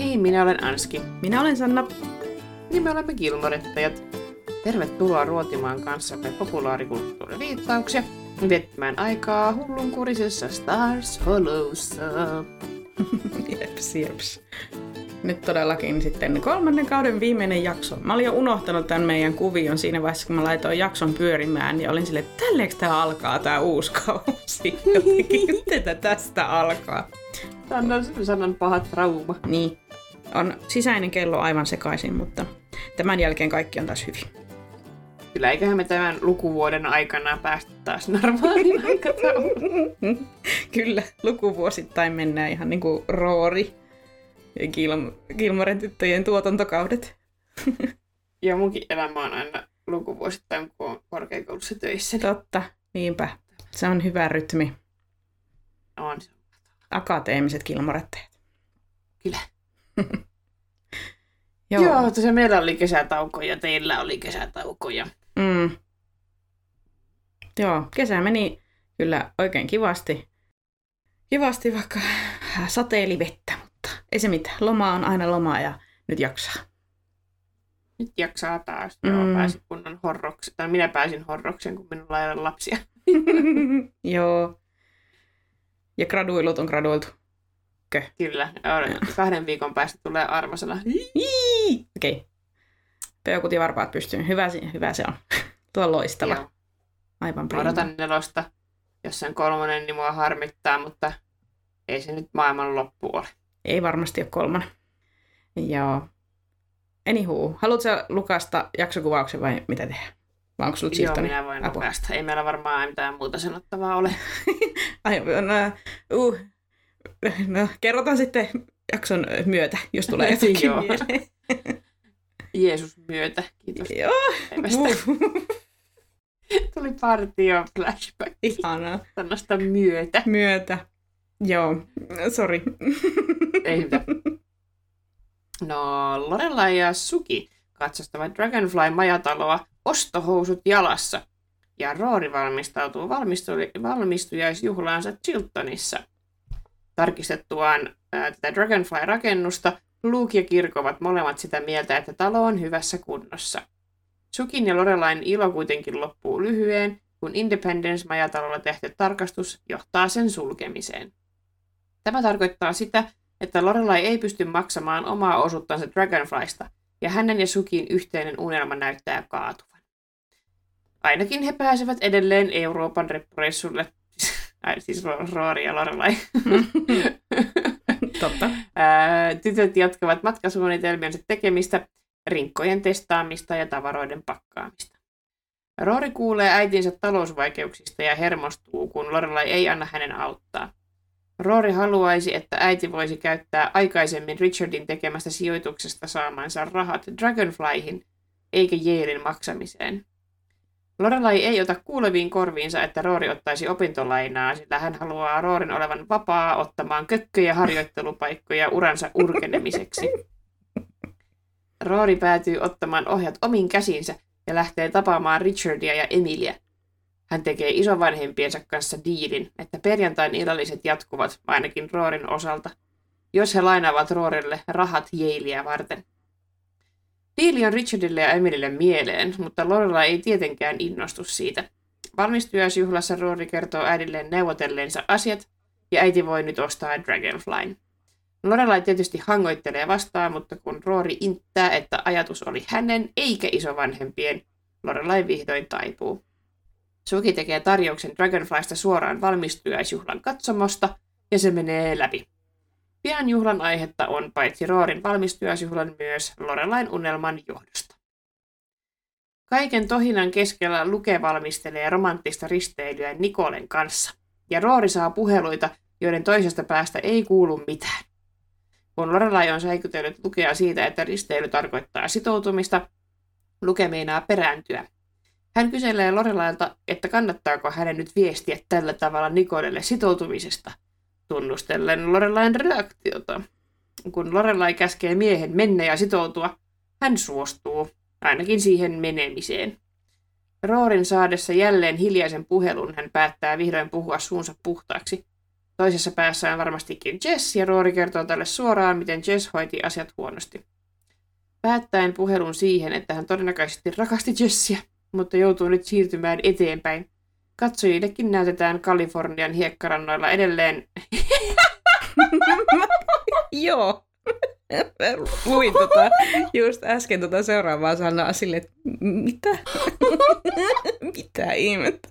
Hei, minä olen Anski. Minä olen Sanna. Niin me olemme Kilmorettajat. Tervetuloa ruotimaan kanssamme populaarikulttuuriviittauksia viettämään aikaa hullunkurisessa Stars Hollowssa. jeps, jeps. Nyt todellakin sitten kolmannen kauden viimeinen jakso. Mä olin jo unohtanut tämän meidän kuvion siinä vaiheessa, kun mä laitoin jakson pyörimään, ja olin silleen, että tälleekö tää alkaa tää uusi kausi? Jotenkin, tästä alkaa? Tämä on sanan paha trauma. Niin, on sisäinen kello aivan sekaisin, mutta tämän jälkeen kaikki on taas hyvin. Kyllä eiköhän me tämän lukuvuoden aikana päästä taas normaaliin aikatauluun. Kyllä, lukuvuosittain mennään ihan niin kuin Roori ja Gil- Gilmoren tyttöjen tuotantokaudet. Ja munkin elämä on aina lukuvuosittain, kun on korkeakoulussa töissä. niin Totta, niinpä. Se on hyvä rytmi. On se. Akateemiset Gilmorettajat. Kyllä. Joo. Joo, Joo tosiaan meillä oli kesätauko ja teillä oli kesätauko. Ja... Mm. Joo, kesä meni kyllä oikein kivasti. Kivasti vaikka sateeli vettä, mutta ei se mitään. Loma on aina loma ja nyt jaksaa. Nyt jaksaa taas. Mm. Joo, pääsin kunnon horroksen. Tai minä pääsin horrokseen, kun minulla ei ole lapsia. Joo. Ja graduilut on graduiltu. Kyllä. Joo, Kahden viikon päästä tulee arvosana. Okei. Okay. Peukut ja varpaat pystyyn. Hyvä, hyvä se on. Tuo on loistava. Joo. Aivan prima. odotan nelosta. Jos sen kolmonen, niin mua harmittaa, mutta ei se nyt maailman loppu ole. Ei varmasti ole kolmannen. Joo. Anywho, haluatko lukasta jaksokuvauksen vai mitä tehdään? Vai onko sulla Joo, minä voin Apua. lukasta. Ei meillä varmaan mitään muuta sanottavaa ole. Ai, no, uh, no, kerrotaan sitten jakson myötä, jos tulee jotakin Joo. mieleen. Jeesus myötä. Kiitos Joo, Tuli partio flashback ihanaa. sanasta myötä. Myötä. Joo, sori. Ei mitään. No, Lorelai ja Suki katsastavat Dragonfly-majataloa ostohousut jalassa. Ja Roori valmistautuu valmistu- valmistujaisjuhlaansa Chiltonissa. Tarkistettuaan ää, tätä Dragonfly-rakennusta, Luke ja Kirk ovat molemmat sitä mieltä, että talo on hyvässä kunnossa. Sukin ja Lorelain ilo kuitenkin loppuu lyhyen, kun Independence-majatalolla tehty tarkastus johtaa sen sulkemiseen. Tämä tarkoittaa sitä, että Lorelai ei pysty maksamaan omaa osuuttansa Dragonflysta, ja hänen ja Sukin yhteinen unelma näyttää kaatuvan. Ainakin he pääsevät edelleen Euroopan reppureissulle, Ai, siis Ro- Roori ja Lorelai. Totta. Tytöt jatkavat matkasuunnitelmiensa tekemistä, rinkkojen testaamista ja tavaroiden pakkaamista. Roori kuulee äitinsä talousvaikeuksista ja hermostuu, kun Lorelai ei anna hänen auttaa. Roori haluaisi, että äiti voisi käyttää aikaisemmin Richardin tekemästä sijoituksesta saamansa rahat Dragonflyhin, eikä Yalein maksamiseen. Lorelai ei ota kuuleviin korviinsa, että Roori ottaisi opintolainaa, sillä hän haluaa Roorin olevan vapaa ottamaan kökköjä harjoittelupaikkoja uransa urkenemiseksi. Roori päätyy ottamaan ohjat omiin käsinsä ja lähtee tapaamaan Richardia ja Emilia. Hän tekee isovanhempiensa kanssa diilin, että perjantain illalliset jatkuvat ainakin Roorin osalta, jos he lainaavat Roorille rahat Yaleä varten. Diili on Richardille ja Emilille mieleen, mutta Lorela ei tietenkään innostu siitä. Valmistujaisjuhlassa Roori kertoo äidilleen neuvotelleensa asiat, ja äiti voi nyt ostaa Dragonflyn. Lorelai tietysti hangoittelee vastaan, mutta kun Roori inttää, että ajatus oli hänen eikä isovanhempien, Lorelai vihdoin taipuu. Suki tekee tarjouksen Dragonflysta suoraan valmistujaisjuhlan katsomosta, ja se menee läpi. Pian juhlan aihetta on paitsi Roorin valmistujaisjuhlan myös Lorelain unelman johdosta. Kaiken tohinan keskellä Luke valmistelee romanttista risteilyä Nikolen kanssa, ja Roori saa puheluita, joiden toisesta päästä ei kuulu mitään. Kun Lorelai on säikytellyt Lukea siitä, että risteily tarkoittaa sitoutumista, Luke meinaa perääntyä. Hän kyselee Lorelailta, että kannattaako hänen nyt viestiä tällä tavalla Nikolelle sitoutumisesta, tunnustellen Lorelain reaktiota. Kun Lorelai käskee miehen mennä ja sitoutua, hän suostuu, ainakin siihen menemiseen. Roorin saadessa jälleen hiljaisen puhelun hän päättää vihdoin puhua suunsa puhtaaksi. Toisessa päässä on varmastikin Jess, ja Rory kertoo tälle suoraan, miten Jess hoiti asiat huonosti. Päättäen puhelun siihen, että hän todennäköisesti rakasti Jessia, mutta joutuu nyt siirtymään eteenpäin. Katsojillekin näytetään Kalifornian hiekkarannoilla edelleen Joo. Luin tota, just äsken tota seuraavaa sanaa sille, että mitä? mitä ihmettä?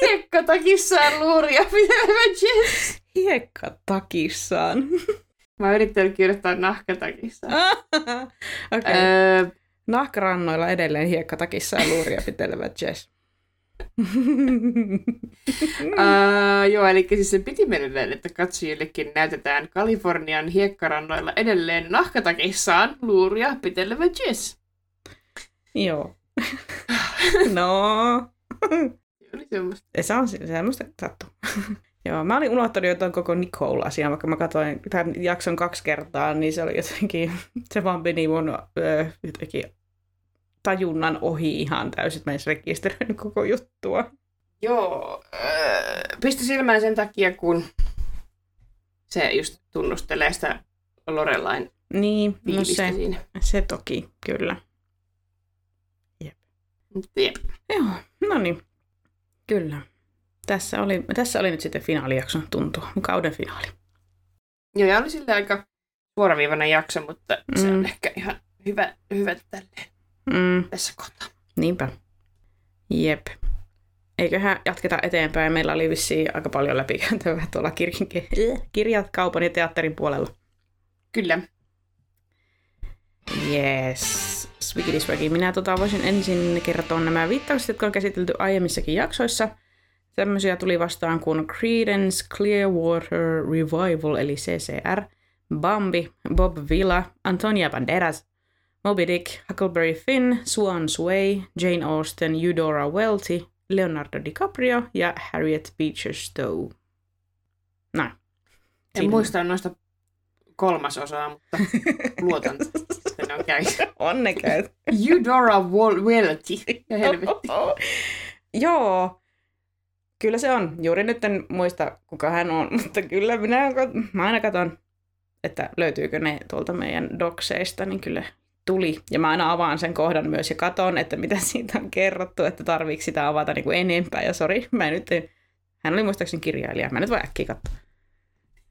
hiekkatakissaan luuria pitävä Jess. Hiekkatakissaan. Mä yrittänyt kirjoittaa nahkatakissaan. Okei. Okay. Öö, Nahkarannoilla edelleen hiekkatakissaan luuria pitelevä Jess. Uh, joo, eli siis se piti mennä, että katsojillekin näytetään Kalifornian hiekkarannoilla edelleen nahkatakissaan luuria pitelevä Jess. Joo. no. Oli semmoista. Se on se- semmoista sattuu. Joo, mä olin unohtanut jo tuon koko Nicole-asian, vaikka mä katsoin tämän jakson kaksi kertaa, niin se oli jotenkin, se vaan meni mun öö, jotenkin tajunnan ohi ihan täysin, mä en rekisteröinyt koko juttua. Joo, öö, pisti silmään sen takia, kun se just tunnustelee sitä Lorelain Niin, no se, siinä. se toki, kyllä. Mutta jep. Joo, no niin, kyllä. Tässä oli, tässä oli nyt sitten finaalijakson tuntu, kauden finaali. Joo, ja oli sille aika suoraviivainen jakso, mutta mm. se Mm. on ehkä ihan hyvä, hyvä tälleen Mm, tässä kohtaa. niinpä. Jep. Eiköhän jatketa eteenpäin. Meillä oli vissiin aika paljon läpikäytävää tuolla kirjan, kirjat, kaupan ja teatterin puolella. Kyllä. Yes. Swiggy. Minä tota, voisin ensin kertoa nämä viittaukset, jotka on käsitelty aiemmissakin jaksoissa. Tämmöisiä tuli vastaan kuin Credence Clearwater Revival, eli CCR, Bambi, Bob Villa, Antonia Banderas, Moby Dick, Huckleberry Finn, Swan Sway, Jane Austen, Eudora Welty, Leonardo DiCaprio ja Harriet Beecher Stowe. Näin. En Siinä- muista noista kolmasosaa, mutta luotan, että ne on käy. Onne käy. Eudora Welty. Joo, kyllä se on. Juuri nyt en muista, kuka hän on, mutta kyllä minä, mä aina katson, että löytyykö ne tuolta meidän dokseista, niin kyllä tuli. Ja mä aina avaan sen kohdan myös ja katon, että mitä siitä on kerrottu, että tarviiko sitä avata niin kuin enempää. Ja sori, mä en nyt, hän oli muistaakseni kirjailija, mä nyt voi äkkiä katsoa.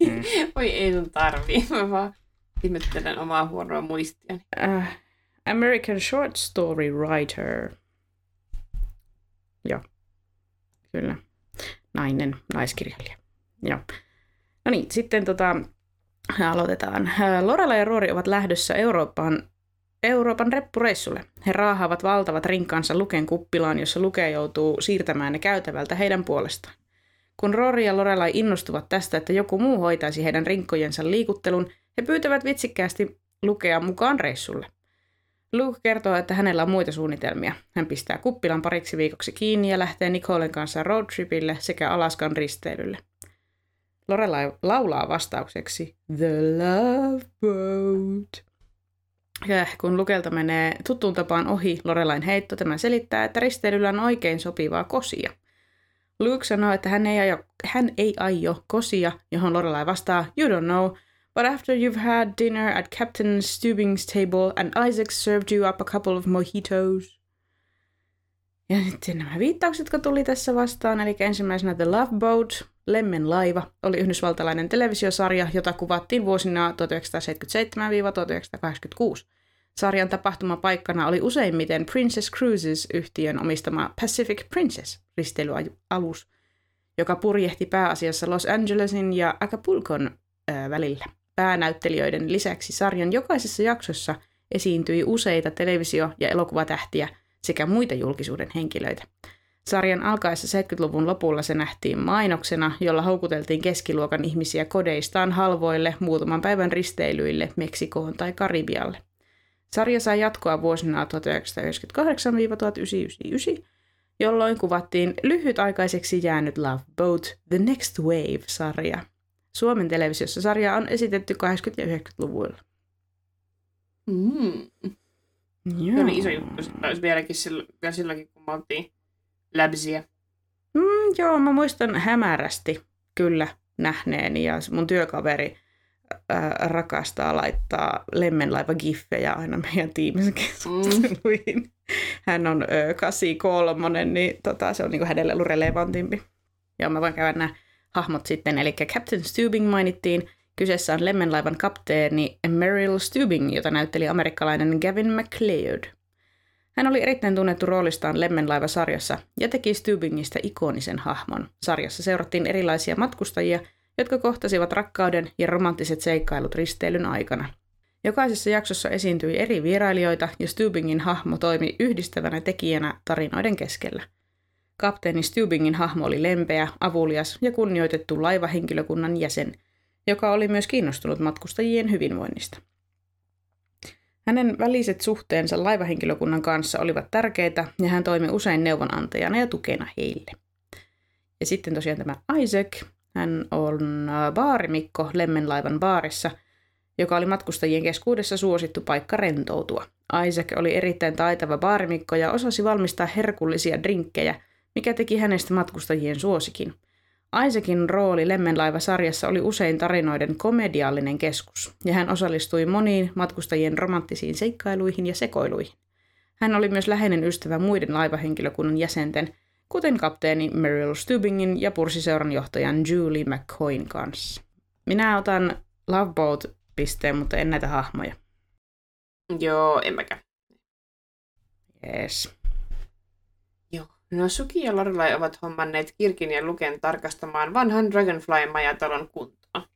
Mm. Oi ei sun tarvii. Mä vaan ihmettelen omaa huonoa muistiani. Uh, American Short Story Writer. Joo, kyllä. Nainen, naiskirjailija. Joo. No niin, sitten tota, aloitetaan. Äh, Lorela ja Roori ovat lähdössä Euroopan, Euroopan reppureissulle. He raahaavat valtavat rinkkansa Luken kuppilaan, jossa Luke joutuu siirtämään ne käytävältä heidän puolestaan. Kun Rory ja Lorelai innostuvat tästä, että joku muu hoitaisi heidän rinkkojensa liikuttelun, he pyytävät vitsikkäästi Lukea mukaan reissulle. Luke kertoo, että hänellä on muita suunnitelmia. Hän pistää kuppilan pariksi viikoksi kiinni ja lähtee Nicolen kanssa roadtripille sekä Alaskan risteilylle. Lorelai laulaa vastaukseksi The Love Boat. Ja kun Lukelta menee tuttuun tapaan ohi Lorelain heitto, tämä selittää, että risteilyllä on oikein sopivaa kosia. Luke sanoo, että hän ei, aio, hän ei aio kosia, johon Lorelai vastaa, You don't know, but after you've had dinner at Captain Stubing's table and Isaac served you up a couple of mojitos. Ja sitten nämä viittaukset, jotka tuli tässä vastaan, eli ensimmäisenä The Love Boat, Lemmen laiva, oli yhdysvaltalainen televisiosarja, jota kuvattiin vuosina 1977-1986. Sarjan tapahtumapaikkana oli useimmiten Princess Cruises-yhtiön omistama Pacific Princess risteilyalus, joka purjehti pääasiassa Los Angelesin ja Acapulcon ää, välillä. Päänäyttelijöiden lisäksi sarjan jokaisessa jaksossa esiintyi useita televisio- ja elokuvatähtiä sekä muita julkisuuden henkilöitä. Sarjan alkaessa 70-luvun lopulla se nähtiin mainoksena, jolla houkuteltiin keskiluokan ihmisiä kodeistaan halvoille muutaman päivän risteilyille Meksikoon tai Karibialle. Sarja sai jatkoa vuosina 1998-1999, jolloin kuvattiin lyhytaikaiseksi jäänyt Love Boat The Next Wave-sarja. Suomen televisiossa sarja on esitetty 80- ja 90-luvuilla. Mm. Joo. Se oli iso juttu. Olisi vieläkin silloin, vielä silloinkin, kun me oltiin läbsiä. Mm, joo, mä muistan hämärästi kyllä nähneeni ja mun työkaveri ää, rakastaa laittaa lemmenlaiva giffejä aina meidän tiimissä keskusteluihin. Mm. Hän on ö, 83, niin tota, se on niinku hänelle ollut relevantimpi. Ja mä voin käydä nämä hahmot sitten. Eli Captain Stubing mainittiin. Kyseessä on lemmenlaivan kapteeni Meryl Stubing, jota näytteli amerikkalainen Gavin McLeod. Hän oli erittäin tunnettu roolistaan Lemmenlaiva-sarjassa ja teki Stubingista ikonisen hahmon. Sarjassa seurattiin erilaisia matkustajia, jotka kohtasivat rakkauden ja romanttiset seikkailut risteilyn aikana. Jokaisessa jaksossa esiintyi eri vierailijoita ja Stubingin hahmo toimi yhdistävänä tekijänä tarinoiden keskellä. Kapteeni Stubingin hahmo oli lempeä, avulias ja kunnioitettu laivahenkilökunnan jäsen, joka oli myös kiinnostunut matkustajien hyvinvoinnista. Hänen väliset suhteensa laivahenkilökunnan kanssa olivat tärkeitä ja hän toimi usein neuvonantajana ja tukena heille. Ja sitten tosiaan tämä Isaac, hän on äh, baarimikko Lemmenlaivan baarissa, joka oli matkustajien keskuudessa suosittu paikka rentoutua. Isaac oli erittäin taitava baarimikko ja osasi valmistaa herkullisia drinkkejä, mikä teki hänestä matkustajien suosikin – Isaacin rooli Lemmenlaiva-sarjassa oli usein tarinoiden komediallinen keskus, ja hän osallistui moniin matkustajien romanttisiin seikkailuihin ja sekoiluihin. Hän oli myös läheinen ystävä muiden laivahenkilökunnan jäsenten, kuten kapteeni Meryl Stubingin ja pursiseuran johtajan Julie McCoyn kanssa. Minä otan Love Boat-pisteen, mutta en näitä hahmoja. Joo, en mäkään. Yes. No Suki ja Lorelai ovat hommanneet Kirkin ja Luken tarkastamaan vanhan Dragonfly-majatalon kuntoon.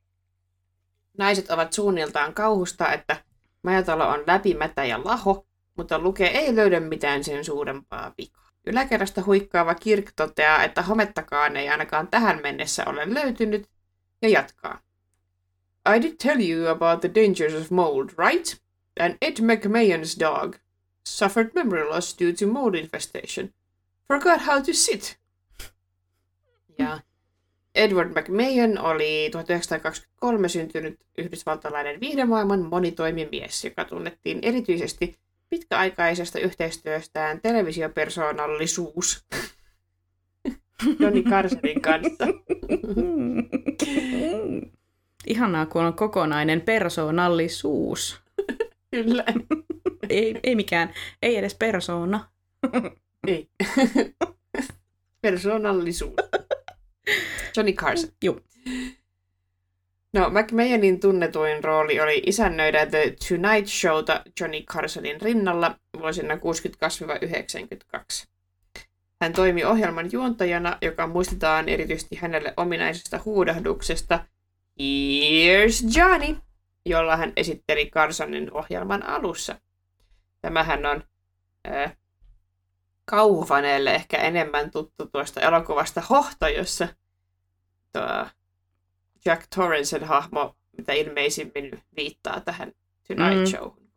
Naiset ovat suunniltaan kauhusta, että majatalo on läpimätä ja laho, mutta Luke ei löydä mitään sen suurempaa vikaa. Yläkerrasta huikkaava Kirk toteaa, että homettakaan ei ainakaan tähän mennessä ole löytynyt, ja jatkaa. I did tell you about the dangers of mold, right? And Ed McMahon's dog suffered memory loss due to mold infestation – forgot how to sit. Ja Edward McMahon oli 1923 syntynyt yhdysvaltalainen viihdemaailman monitoimimies, joka tunnettiin erityisesti pitkäaikaisesta yhteistyöstään televisiopersoonallisuus Johnny Carsonin kanssa. Ihanaa, kun on kokonainen persoonallisuus. Kyllä. ei, ei mikään, ei edes persoona. Ei. Persoonallisuus. Johnny Carson. Joo. No, McMahonin tunnetuin rooli oli isännöidä The Tonight Showta Johnny Carsonin rinnalla vuosina 60-92. Hän toimi ohjelman juontajana, joka muistetaan erityisesti hänelle ominaisesta huudahduksesta Here's Johnny, jolla hän esitteli Carsonin ohjelman alussa. Tämähän on äh, kauhufaneille ehkä enemmän tuttu tuosta elokuvasta Hohto, jossa tuo Jack Torrancein hahmo mitä ilmeisimmin viittaa tähän Tonight mm. Showhun.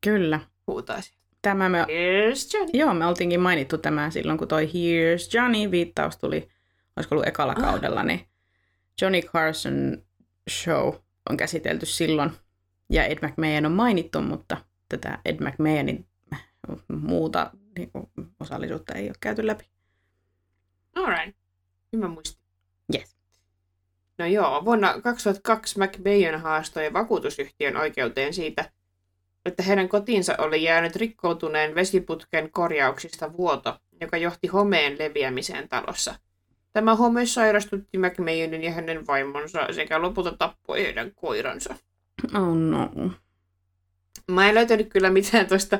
Kyllä. Huutaisi. Tämä me... Here's Johnny. Joo, me oltiinkin mainittu tämä silloin, kun toi Here's Johnny viittaus tuli, olisiko ollut ekalla ah. kaudella, niin Johnny Carson Show on käsitelty silloin. Ja Ed McMahon on mainittu, mutta tätä Ed McMahonin muuta niin kuin, osallisuutta ei ole käyty läpi. Alright. Hyvä muisti. Yes. No joo, vuonna 2002 McBayon haastoi vakuutusyhtiön oikeuteen siitä, että heidän kotinsa oli jäänyt rikkoutuneen vesiputken korjauksista vuoto, joka johti homeen leviämiseen talossa. Tämä home sairastutti McMayonin ja hänen vaimonsa sekä lopulta tappoi heidän koiransa. Oh no. Mä en löytänyt kyllä mitään tuosta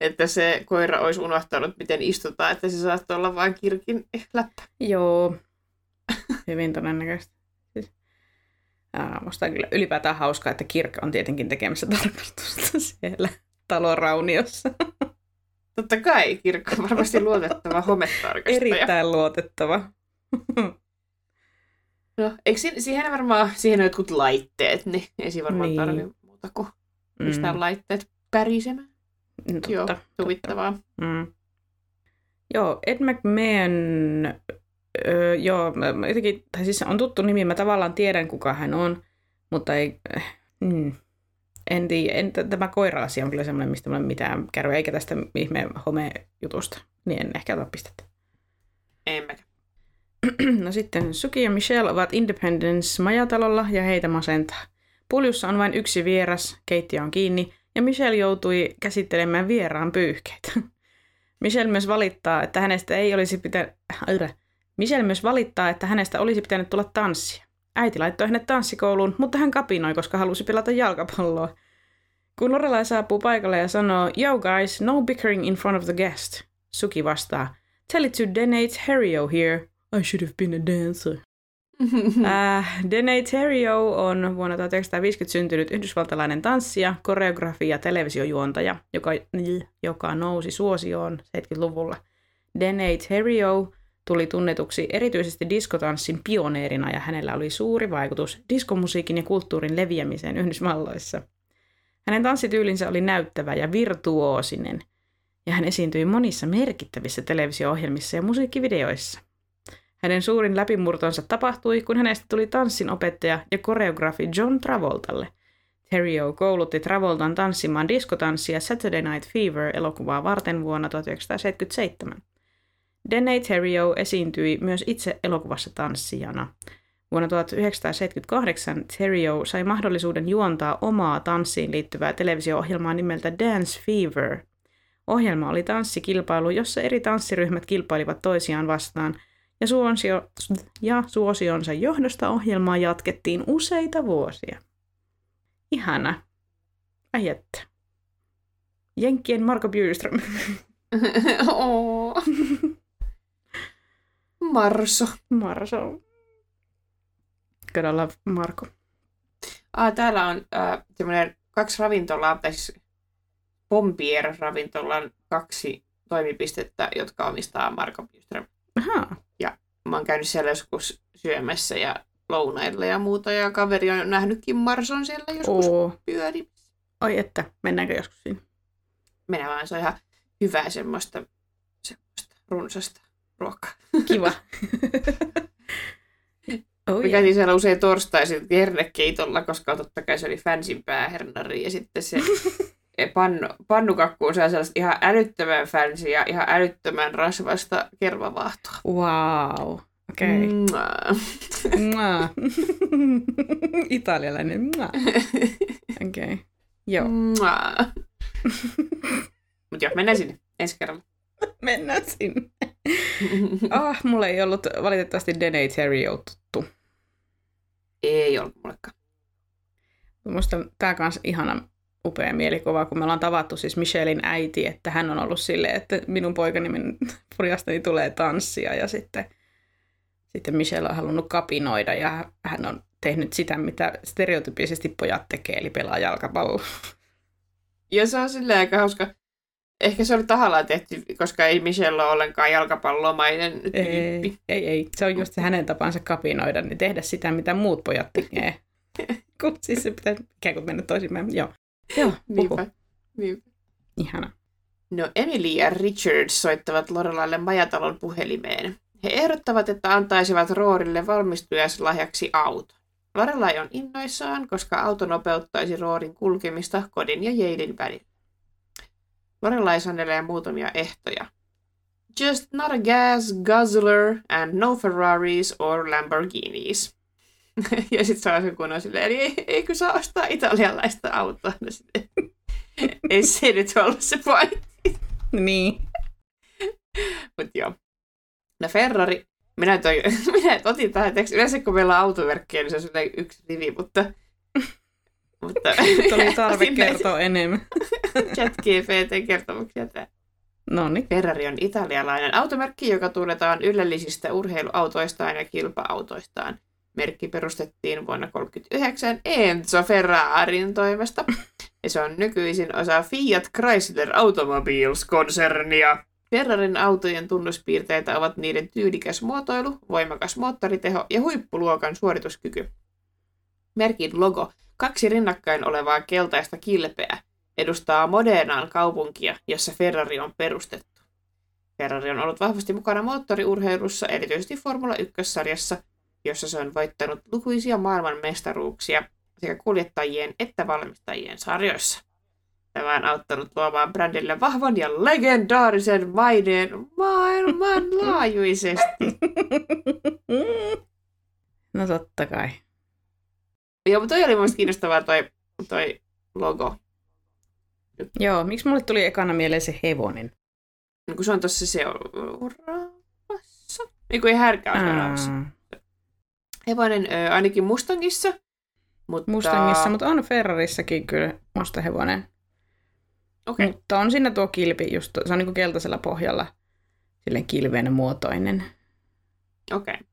että se koira olisi unohtanut, miten istutaan, että se saattoi olla vain kirkin läppä. Joo, hyvin todennäköisesti. Siis, ää, musta on kyllä ylipäätään hauskaa, että kirkka on tietenkin tekemässä tarkastusta siellä talon rauniossa. Totta kai, kirkko on varmasti luotettava hometarkastaja. Erittäin luotettava. no, eikö si- siihen varmaan, siihen on jotkut laitteet, niin ei siinä varmaan niin. tarvitse muuta kuin pistää mm. laitteet pärisemään. Totta, Joo, tuvittavaa. Mm. Joo, Ed McMahon, öö, joo, jotenkin, tai siis on tuttu nimi, mä tavallaan tiedän kuka hän on, mutta ei, äh, mm, en tiedä, en, tämä koira-asia on kyllä semmoinen, mistä mä en mitään käy, eikä tästä ihme home-jutusta, niin en ehkä ota pistettä. En mäkään. no sitten Suki ja Michelle ovat Independence majatalolla ja heitä masentaa. Puljussa on vain yksi vieras, keittiö on kiinni ja Michelle joutui käsittelemään vieraan pyyhkeitä. Michelle myös valittaa, että hänestä ei olisi pitänyt... Michelle myös valittaa, että hänestä olisi pitänyt tulla tanssia. Äiti laittoi hänet tanssikouluun, mutta hän kapinoi, koska halusi pelata jalkapalloa. Kun Lorelai saapuu paikalle ja sanoo, Yo guys, no bickering in front of the guest. Suki vastaa, Tell it to Denate Harrio here. I should have been a dancer. Äh, Denate Harrio on vuonna 1950 syntynyt yhdysvaltalainen tanssija, koreografi ja televisiojuontaja, joka, joka nousi suosioon 70-luvulla. Denate Harrio tuli tunnetuksi erityisesti diskotanssin pioneerina ja hänellä oli suuri vaikutus diskomusiikin ja kulttuurin leviämiseen Yhdysvalloissa. Hänen tanssityylinsä oli näyttävä ja virtuoosinen, ja hän esiintyi monissa merkittävissä televisio-ohjelmissa ja musiikkivideoissa. Hänen suurin läpimurtonsa tapahtui, kun hänestä tuli tanssin opettaja ja koreografi John Travoltalle. Terrio koulutti Travoltan tanssimaan diskotanssia Saturday Night Fever-elokuvaa varten vuonna 1977. Dene Terrio esiintyi myös itse elokuvassa tanssijana. Vuonna 1978 Terrio sai mahdollisuuden juontaa omaa tanssiin liittyvää televisio-ohjelmaa nimeltä Dance Fever. Ohjelma oli tanssikilpailu, jossa eri tanssiryhmät kilpailivat toisiaan vastaan, ja, suosio, ja suosionsa johdosta ohjelmaa jatkettiin useita vuosia. Ihana. Ai että. Jenkkien Marko Bjurström. Marso. Marso. Love Marko. Ah, täällä on äh, kaksi ravintolaa, tai siis Pompier-ravintolan kaksi toimipistettä, jotka omistaa Marko Bjurström. Aha. Ja mä oon käynyt siellä joskus syömässä ja lounailla ja muuta, ja kaveri on nähnytkin Marson siellä joskus Oo. pyöri. Oi että, mennäänkö joskus sinne? Mennään vaan, se on ihan hyvää semmoista, semmoista runsasta ruokaa. Kiva. oh, Me käytiin siellä usein torstaisin hernekeitolla, koska totta kai se oli fansin päähernari ja sitten se pannu, pannukakku on sellaista ihan älyttömän fancy ja ihan älyttömän rasvasta kermavaahtoa. Wow. Okei. Okay. Italialainen. Okei. Okay. Joo. Mutta joo, mennään sinne ensi kerralla. Mennään sinne. oh, mulla ei ollut valitettavasti Dene Terrio tuttu. Ei ollut mullekaan. Musta tää kans ihana upea mielikuva, kun me ollaan tavattu siis Michelin äiti, että hän on ollut silleen, että minun poikani pojastani tulee tanssia ja sitten, sitten Michelle on halunnut kapinoida ja hän on tehnyt sitä, mitä stereotypisesti pojat tekee, eli pelaa jalkapalloa. Ja se on silleen aika hauska. Ehkä se oli tahallaan tehty, koska ei Michelle ole ollenkaan jalkapallomainen tyyppi. Ei, ei, ei. Se on just se hänen tapansa kapinoida, niin tehdä sitä, mitä muut pojat tekee. kun siis se pitää ikään kuin mennä toisinpäin. Joo. Joo, Niinpä. Niinpä. Ihana. No Emily ja Richard soittavat Lorelaille majatalon puhelimeen. He ehdottavat, että antaisivat Roorille valmistujaislahjaksi auto. Lorelai on innoissaan, koska auto nopeuttaisi Roorin kulkemista kodin ja Jailin välillä. Lorelai sanelee muutamia ehtoja. Just not a gas guzzler and no Ferraris or Lamborghinis. ja sitten saa sen kunnon silleen, eli ei, eikö saa ostaa italialaista autoa? No sitten, ei se nyt ollut se pointti. niin. Mutta joo. No Ferrari, minä, toi, minä otin tähän teksti. Yleensä kun meillä on autoverkkiä, niin se on yksi rivi, mutta... mutta oli tarve kertoa enemmän. Chat GPT-kertomuksia tämä. No niin. Ferrari on italialainen automerkki, joka tunnetaan ylellisistä urheiluautoistaan ja kilpa-autoistaan. Merkki perustettiin vuonna 1939 Enzo Ferrarin toimesta, ja se on nykyisin osa Fiat Chrysler Automobiles-konsernia. Ferrarin autojen tunnuspiirteitä ovat niiden tyylikäs muotoilu, voimakas moottoriteho ja huippuluokan suorituskyky. Merkin logo, kaksi rinnakkain olevaa keltaista kilpeä, edustaa Modenaan kaupunkia, jossa Ferrari on perustettu. Ferrari on ollut vahvasti mukana moottoriurheilussa, erityisesti Formula 1-sarjassa, jossa se on voittanut lukuisia maailman mestaruuksia sekä kuljettajien että valmistajien sarjoissa. Tämä on auttanut luomaan brändille vahvan ja legendaarisen maineen maailmanlaajuisesti. No totta kai. Joo, mutta toi oli mun kiinnostavaa toi, toi logo. Joo, miksi mulle tuli ekana mieleen se hevonen? No, kun se on tossa seuraavassa. Niin kuin ei härkä ole seuraavassa. Aa, Hevonen ö, ainakin Mustangissa. Mutta... Mustangissa, mutta on Ferrarissakin kyllä musta hevonen. Okay. Mutta on siinä tuo kilpi, just, se on niinku keltaisella pohjalla, silleen kilven muotoinen. Okei. Okay.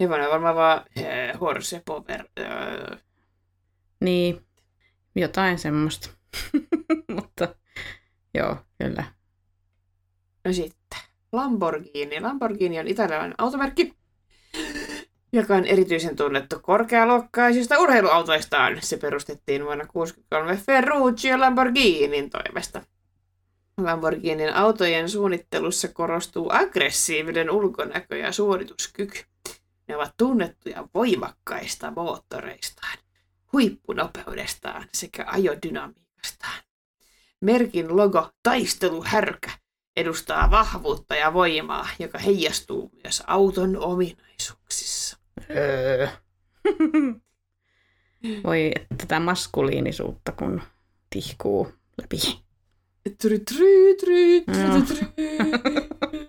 Hevonen on varmaan vaan äh, horse power. Äh, Niin, jotain semmoista. mutta joo, kyllä. no sitten. Lamborghini. Lamborghini on italialainen automerkki, joka on erityisen tunnettu korkealuokkaisista urheiluautoistaan. Se perustettiin vuonna 1963 Ferruccio Lamborghinin toimesta. Lamborghinin autojen suunnittelussa korostuu aggressiivinen ulkonäkö ja suorituskyky. Ne ovat tunnettuja voimakkaista moottoreistaan, huippunopeudestaan sekä ajodynamiikastaan. Merkin logo Taisteluhärkä edustaa vahvuutta ja voimaa, joka heijastuu myös auton ominaisuuksissa. Öö. Voi, että tätä maskuliinisuutta, kun tihkuu läpi. Try, try, try, try, try.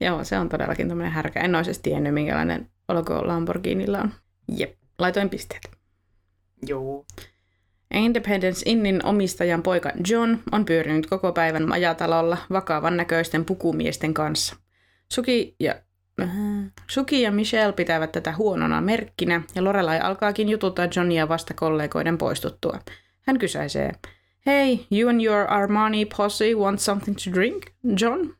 Joo, se on todellakin tämmöinen härkä. En olisi tiennyt, minkälainen logo Lamborghinilla on. Jep, laitoin pisteet. Joo. Independence Innin omistajan poika John on pyörinyt koko päivän majatalolla vakavan näköisten pukumiesten kanssa. Suki ja, Suki ja Michelle pitävät tätä huonona merkkinä ja Lorelai alkaakin jututtaa Johnia vasta kollegoiden poistuttua. Hän kysäisee, Hey, you and your Armani posse want something to drink, John?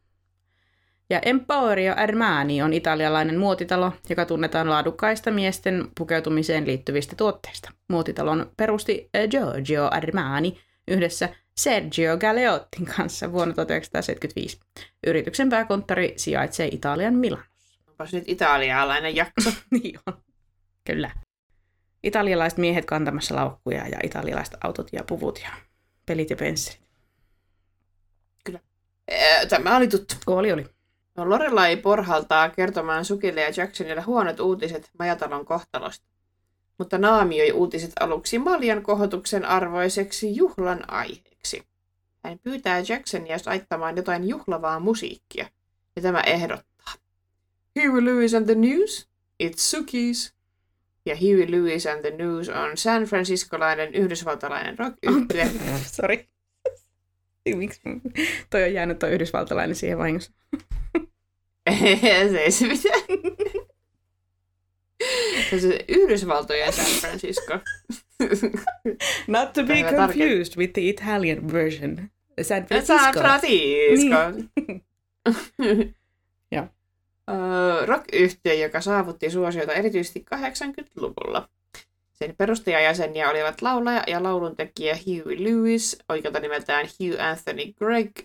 Ja Emporio Armani on italialainen muotitalo, joka tunnetaan laadukkaista miesten pukeutumiseen liittyvistä tuotteista. Muotitalon perusti eh, Giorgio Armani yhdessä Sergio Galeottin kanssa vuonna 1975. Yrityksen pääkonttori sijaitsee Italian Milanossa. Onpas nyt italialainen jakso. niin on. Kyllä. Italialaiset miehet kantamassa laukkuja ja italialaiset autot ja puvut ja pelit ja pensselit. Ö, Tämä oli tuttu. Oli oli. No, Lorelai porhaltaa kertomaan Sukille ja Jacksonille huonot uutiset majatalon kohtalosta. Mutta naamioi uutiset aluksi Maljan kohotuksen arvoiseksi juhlan aiheeksi. Hän pyytää Jacksonia laittamaan jotain juhlavaa musiikkia, ja tämä ehdottaa. Huey Lewis and the News, It's Suki's. Ja Huey Lewis and the News on San Franciscolainen yhdysvaltalainen rock yhtye Sori. Miksi? Toi on jäänyt toi yhdysvaltalainen siihen vahingossa. se ei se mitään. Se Yhdysvaltojen San Francisco. Not to be confused with the Italian version. San San Francisco. Francisco. Rock-yhtiö, joka saavutti suosiota erityisesti 80-luvulla. Sen perustajajäseniä olivat laulaja ja lauluntekijä Huey Lewis, oikealta nimeltään Hugh Anthony Gregg,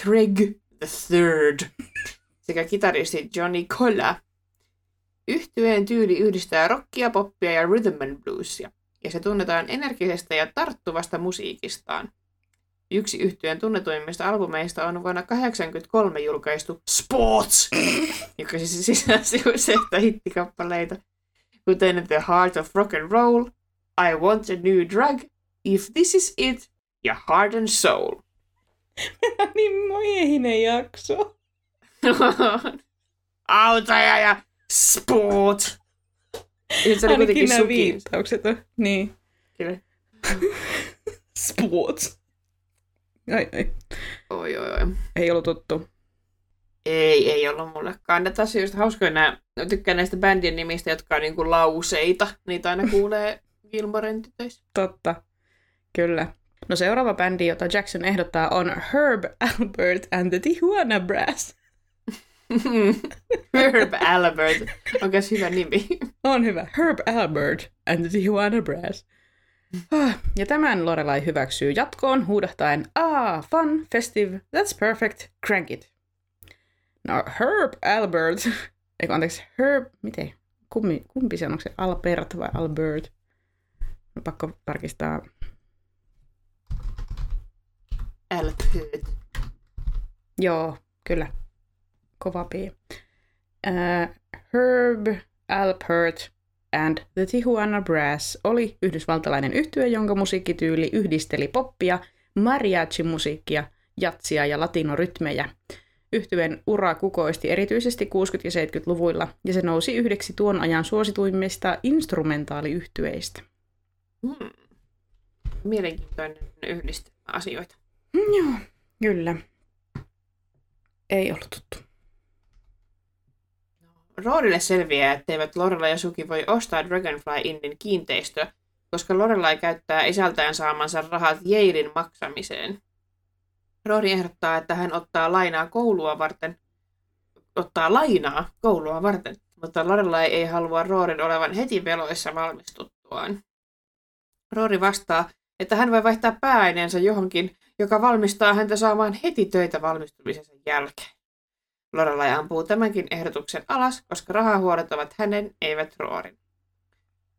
Craig the Third, sekä kitaristi Johnny Colla. Yhtyeen tyyli yhdistää rockia, poppia ja rhythm and bluesia, ja se tunnetaan energisestä ja tarttuvasta musiikistaan. Yksi yhtyeen tunnetuimmista albumeista on vuonna 1983 julkaistu Sports, joka siis sisälsi useita hittikappaleita, kuten The Heart of Rock and Roll, I Want a New Drug, If This Is It ja Heart and Soul. niin miehinen jakso. Autoja ja sport. Ja se oli Ainakin nämä suki. viittaukset on. Niin. Kyllä. Sports. Ai, ai. Oi, oi, oi. Ei ollut tuttu. Ei, ei ollut mullekaan. Ne tässä just hauskoja nämä, tykkään näistä bändien nimistä, jotka on niinku lauseita. Niitä aina kuulee Gilmoren tytöissä. Totta. Kyllä. No seuraava bändi, jota Jackson ehdottaa, on Herb Albert and the Tijuana Brass. Herb Albert. Onko hyvä nimi? On hyvä. Herb Albert and the Tijuana Brass. Ah, Ja tämän Lorelai hyväksyy jatkoon huudahtaen, ah, fun, festive, that's perfect, crank it. No, Herb Albert, eikö anteeksi, Herb, miten, kumpi, kumpi se on, onko se Albert vai Albert? On pakko tarkistaa. Alpert. Joo, kyllä. Kova pii. Uh, Herb Alpert and the Tijuana Brass oli yhdysvaltalainen yhtye, jonka musiikkityyli yhdisteli poppia, mariachi-musiikkia, jatsia ja latinorytmejä. Yhtyeen ura kukoisti erityisesti 60- ja 70-luvuilla, ja se nousi yhdeksi tuon ajan suosituimmista instrumentaaliyhtyeistä. Hmm. Mielenkiintoinen yhdistelmä asioita. Mm, joo, kyllä. Ei ollut tuttu. Roorille selviää, etteivät Lorelai ja Suki voi ostaa Dragonfly Innin kiinteistöä, koska Lorelai käyttää isältään saamansa rahat Yalein maksamiseen. Rory ehdottaa, että hän ottaa lainaa koulua varten, ottaa lainaa koulua varten, mutta Lorelai ei halua Roorin olevan heti veloissa valmistuttuaan. Rory vastaa, että hän voi vaihtaa pääaineensa johonkin, joka valmistaa häntä saamaan heti töitä valmistumisensa jälkeen. Lorelai ampuu tämänkin ehdotuksen alas, koska rahahuolet ovat hänen, eivät Roorin.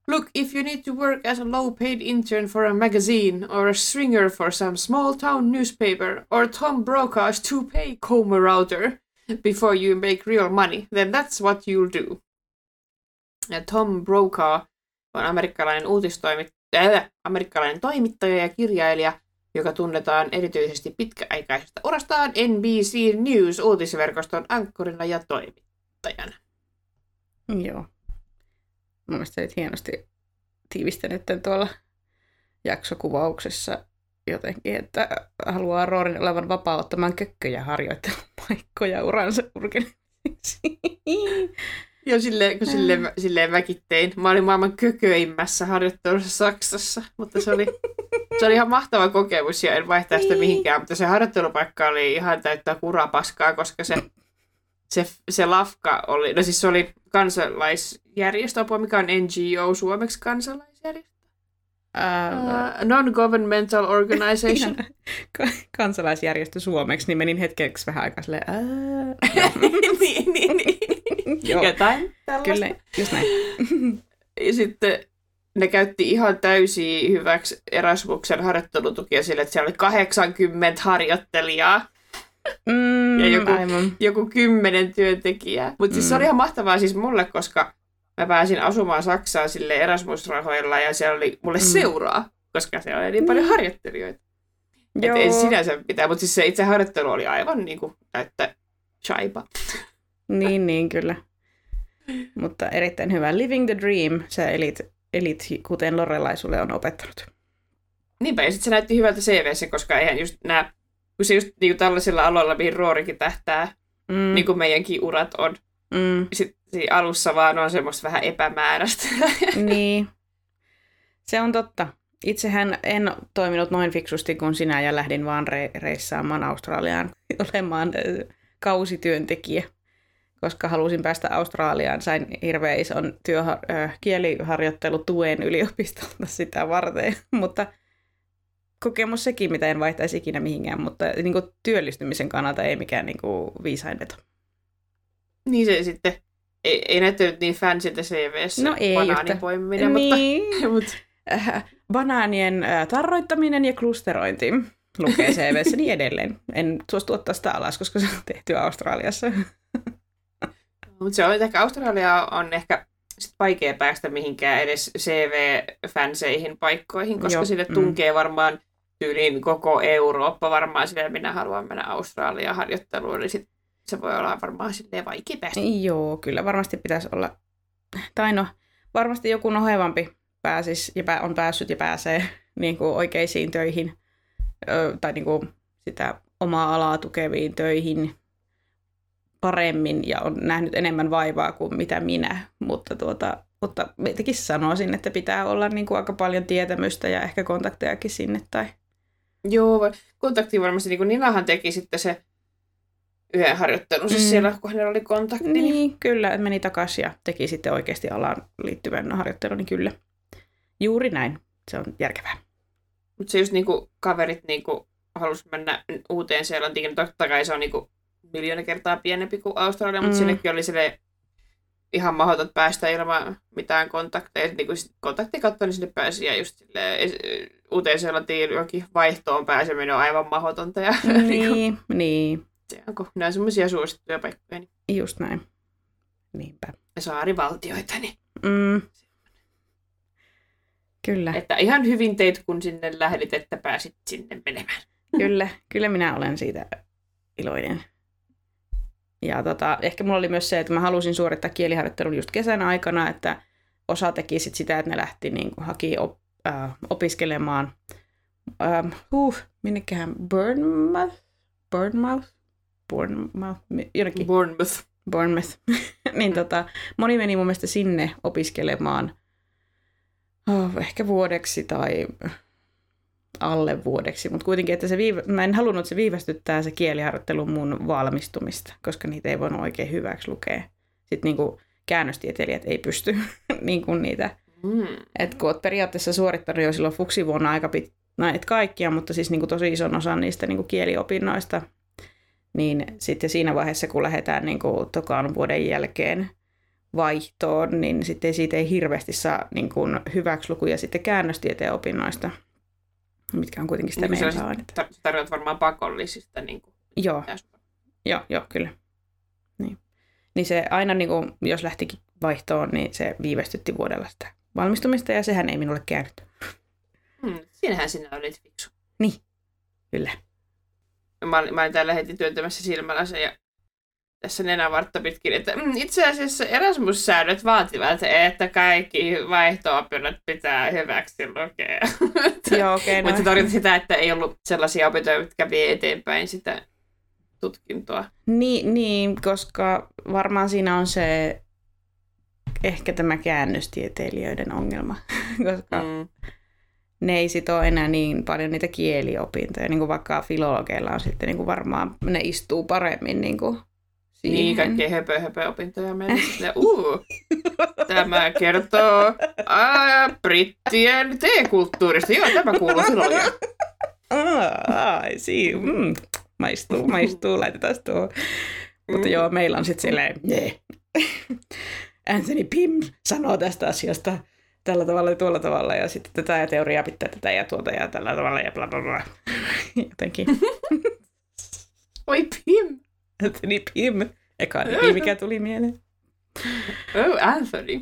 Look, if you need to work as a low-paid intern for a magazine, or a stringer for some small-town newspaper, or Tom Brokaw's to-pay coma router before you make real money, then that's what you'll do. Ja Tom Brokaw on amerikkalainen uutistoimittaja, äh, amerikkalainen toimittaja ja kirjailija, joka tunnetaan erityisesti pitkäaikaisesta urastaan NBC News-uutisverkoston ankkurina ja toimittajana. Joo. Mun mielestä olit hienosti tiivistänyt tämän tuolla jaksokuvauksessa jotenkin, että haluaa Roorin olevan vapaa ottamaan kökköjä harjoittelupaikkoja uransa urkemiseksi. Joo, silleen, kun silleen, silleen mäkin tein. Mä olin maailman kököimmässä harjoittelussa Saksassa, mutta se oli, se oli ihan mahtava kokemus ja en vaihtaa sitä mihinkään, mutta se harjoittelupaikka oli ihan täyttä kurapaskaa, koska se, se, se lafka oli, no siis se oli kansalaisjärjestö, mikä on NGO suomeksi kansalaisjärjestö. Uh, non-governmental organization. kansalaisjärjestö suomeksi, niin menin hetkeksi vähän aikaa silleen, niin, niin, niin. Joo. Jotain tällaista. Kyllä, just näin. Ja sitten ne käytti ihan täysin hyväksi Erasmuksen harjoittelutukia sille, että siellä oli 80 harjoittelijaa Mm, ja joku, aivan. joku kymmenen työntekijää. Mutta siis se Mm. oli ihan mahtavaa siis mulle, koska mä pääsin asumaan Saksaan sille Erasmus-rahoilla ja siellä oli mulle Mm. seuraa, koska siellä oli niin paljon harjoittelijoita. Joo. Et ei sinänsä mitään, mutta siis se itse harjoittelu oli aivan niin kuin täyttä chaipa. Niin, niin, kyllä. Mutta erittäin hyvä. Living the Dream, sä elit, elit kuten Lorelai sulle on opettanut. Niinpä, ja sitten se näytti hyvältä CVssä, koska eihän just nämä, kun se just niin tällaisilla aloilla, mihin Roorikin tähtää, Mm, niin kuin meidänkin urat on, mm, sitten alussa vaan on semmoista vähän epämääräistä. niin. Se on totta. Itsehän en toiminut noin fiksusti kuin sinä ja lähdin vaan re- reissaamaan Australiaan olemaan kausityöntekijä, koska halusin päästä Australiaan. Sain hirveän ison työha- ö, kieliharjoittelutuen yliopistolta sitä varten, mutta kokemus sekin, mitä en vaihtaisi ikinä mihinkään, mutta niin kuin työllistymisen kannalta ei mikään niin kuin viisain veto. niin se sitten, ei, ei näyttänyt niin fansiltä CVssä No ei banaanipoimiminen, niin. mutta, mutta äh, banaanien äh, tarroittaminen ja klusterointi lukee CVssä niin edelleen. En suostu ottaa sitä alas, koska se on tehty Australiassa. Mutta se on, että ehkä Australia on ehkä sit vaikea päästä mihinkään edes CV-fanseihin paikkoihin, koska Joo, sille mm. tunkee varmaan tyyliin koko Eurooppa varmaan silleen, minä haluan mennä Australiaan harjoitteluun, niin sit se voi olla varmaan silleen vaikea päästä. Joo, kyllä varmasti pitäisi olla, tai no, varmasti joku nohevampi pääsis ja pää- on päässyt ja pääsee niin kuin oikeisiin töihin, ö, tai niin kuin sitä omaa alaa tukeviin töihin paremmin ja on nähnyt enemmän vaivaa kuin mitä minä, mutta, tuota, mutta meitäkin sanoisin, että pitää olla niin kuin aika paljon tietämystä ja ehkä kontaktejakin sinne. Tai... Joo, kontakti varmasti, niin kuin Ninahan teki sitten se yhden harjoittelunsa Mm. mm. siellä, kun hänellä oli kontakti. Niin. Niin, kyllä, että meni takaisin ja teki sitten oikeasti alaan liittyvän harjoittelun, niin kyllä. Juuri näin, se on järkevää. Mutta se just niinku kaverit niinku halus mennä uuteen Seelantiin, niin totta kai se on niinku miljoona kertaa pienempi kuin Australia, mutta Mm. sinnekin oli sille ihan mahdoton päästä ilman mitään kontakteja. Niin kuin kontaktikatto, niin sinne pääsi ja just silleen, uuteen seelantiin johonkin vaihtoon pääseminen on aivan mahdotonta. Ja, Niin, niin. se on, kun nämä on semmoisia suosittuja paikkoja, niin Just näin. Niinpä. ja saarivaltioita, niin Mm. Kyllä, että ihan hyvin teit, kun sinne lähdit, että pääsit sinne menemään. kyllä, kyllä minä olen siitä iloinen. Ja tota, ehkä mulla oli myös se, että mä halusin suorittaa kieliharjoittelun just kesän aikana, että osa teki sit sitä, että ne lähti niin kuin, haki op, äh, opiskelemaan ähm, huh, minnekähän Bournemouth? Bournemouth? Bournemouth? Jonnekin. Bournemouth. Bournemouth. niin tota, moni meni mun mielestä sinne opiskelemaan oh, ehkä vuodeksi tai alle vuodeksi, mutta kuitenkin, että se viiva- mä en halunnut, että se viivästyttää se kieliharjoittelu mun valmistumista, koska niitä ei voinut oikein hyväksi lukea. Sitten niin kuin käännöstieteilijät ei pysty niin kuin niitä, Mm. että kun oot periaatteessa suorittanut jo silloin fuksivuonna aika pit, no et kaikkia, mutta siis niin kuin tosi ison osan niistä niin kuin kieliopinnoista, niin sitten siinä vaiheessa, kun lähdetään niin kuin tokaan vuoden jälkeen vaihtoon, niin sitten siitä ei hirveästi saa niin kuin hyväksilukuja sitten käännöstieteen opinnoista, mitkä on kuitenkin sitä Niin meidän ainetta. tar- varmaan pakollisista. Niin kuin, Joo, joo, joo, kyllä. Niin. niin se aina, niin kuin, jos lähtikin vaihtoon, niin se viivästytti vuodella sitä valmistumista, ja sehän ei minulle käynyt. hmm, siinähän sinä olit fiksu. Kyllä. Mä, olin- mä olin täällä heti työntämässä silmällä ja tässä nenävartta pitkin, että mm, itse asiassa Erasmus-säännöt vaativat, että kaikki vaihto-opinnot pitää hyväksi lukea. Joo, okei, Mutta se no. tarkoitti sitä, että ei ollut sellaisia opintoja, jotka vie eteenpäin sitä tutkintoa. Niin, niin, koska varmaan siinä on se ehkä tämä käännöstieteilijöiden ongelma, koska mm. Mm. ne ei sit ole enää niin paljon niitä kieliopintoja, niin kuin vaikka filologeilla on sitten niin kuin varmaan, ne istuu paremmin niin kuin siihen. Niin, kaikkea höpö, höpö opintoja meillä sitten, uu, tämä kertoo aa, brittien teekulttuurista. Joo, tämä kuuluu silloin. Aa, ai, see. Mm. Maistuu, maistuu, laitetaan tuo. Mutta Mm. joo, meillä on sitten silleen, nee. Anthony Pym sanoo tästä asiasta tällä tavalla ja tuolla tavalla, ja sitten tätä ja teoriaa pitää tätä ja tuota ja tällä tavalla ja bla bla bla. Jotenkin Oi Pim! Anthony Pym, eka nimi, mikä tuli mieleen. Oh, Anthony.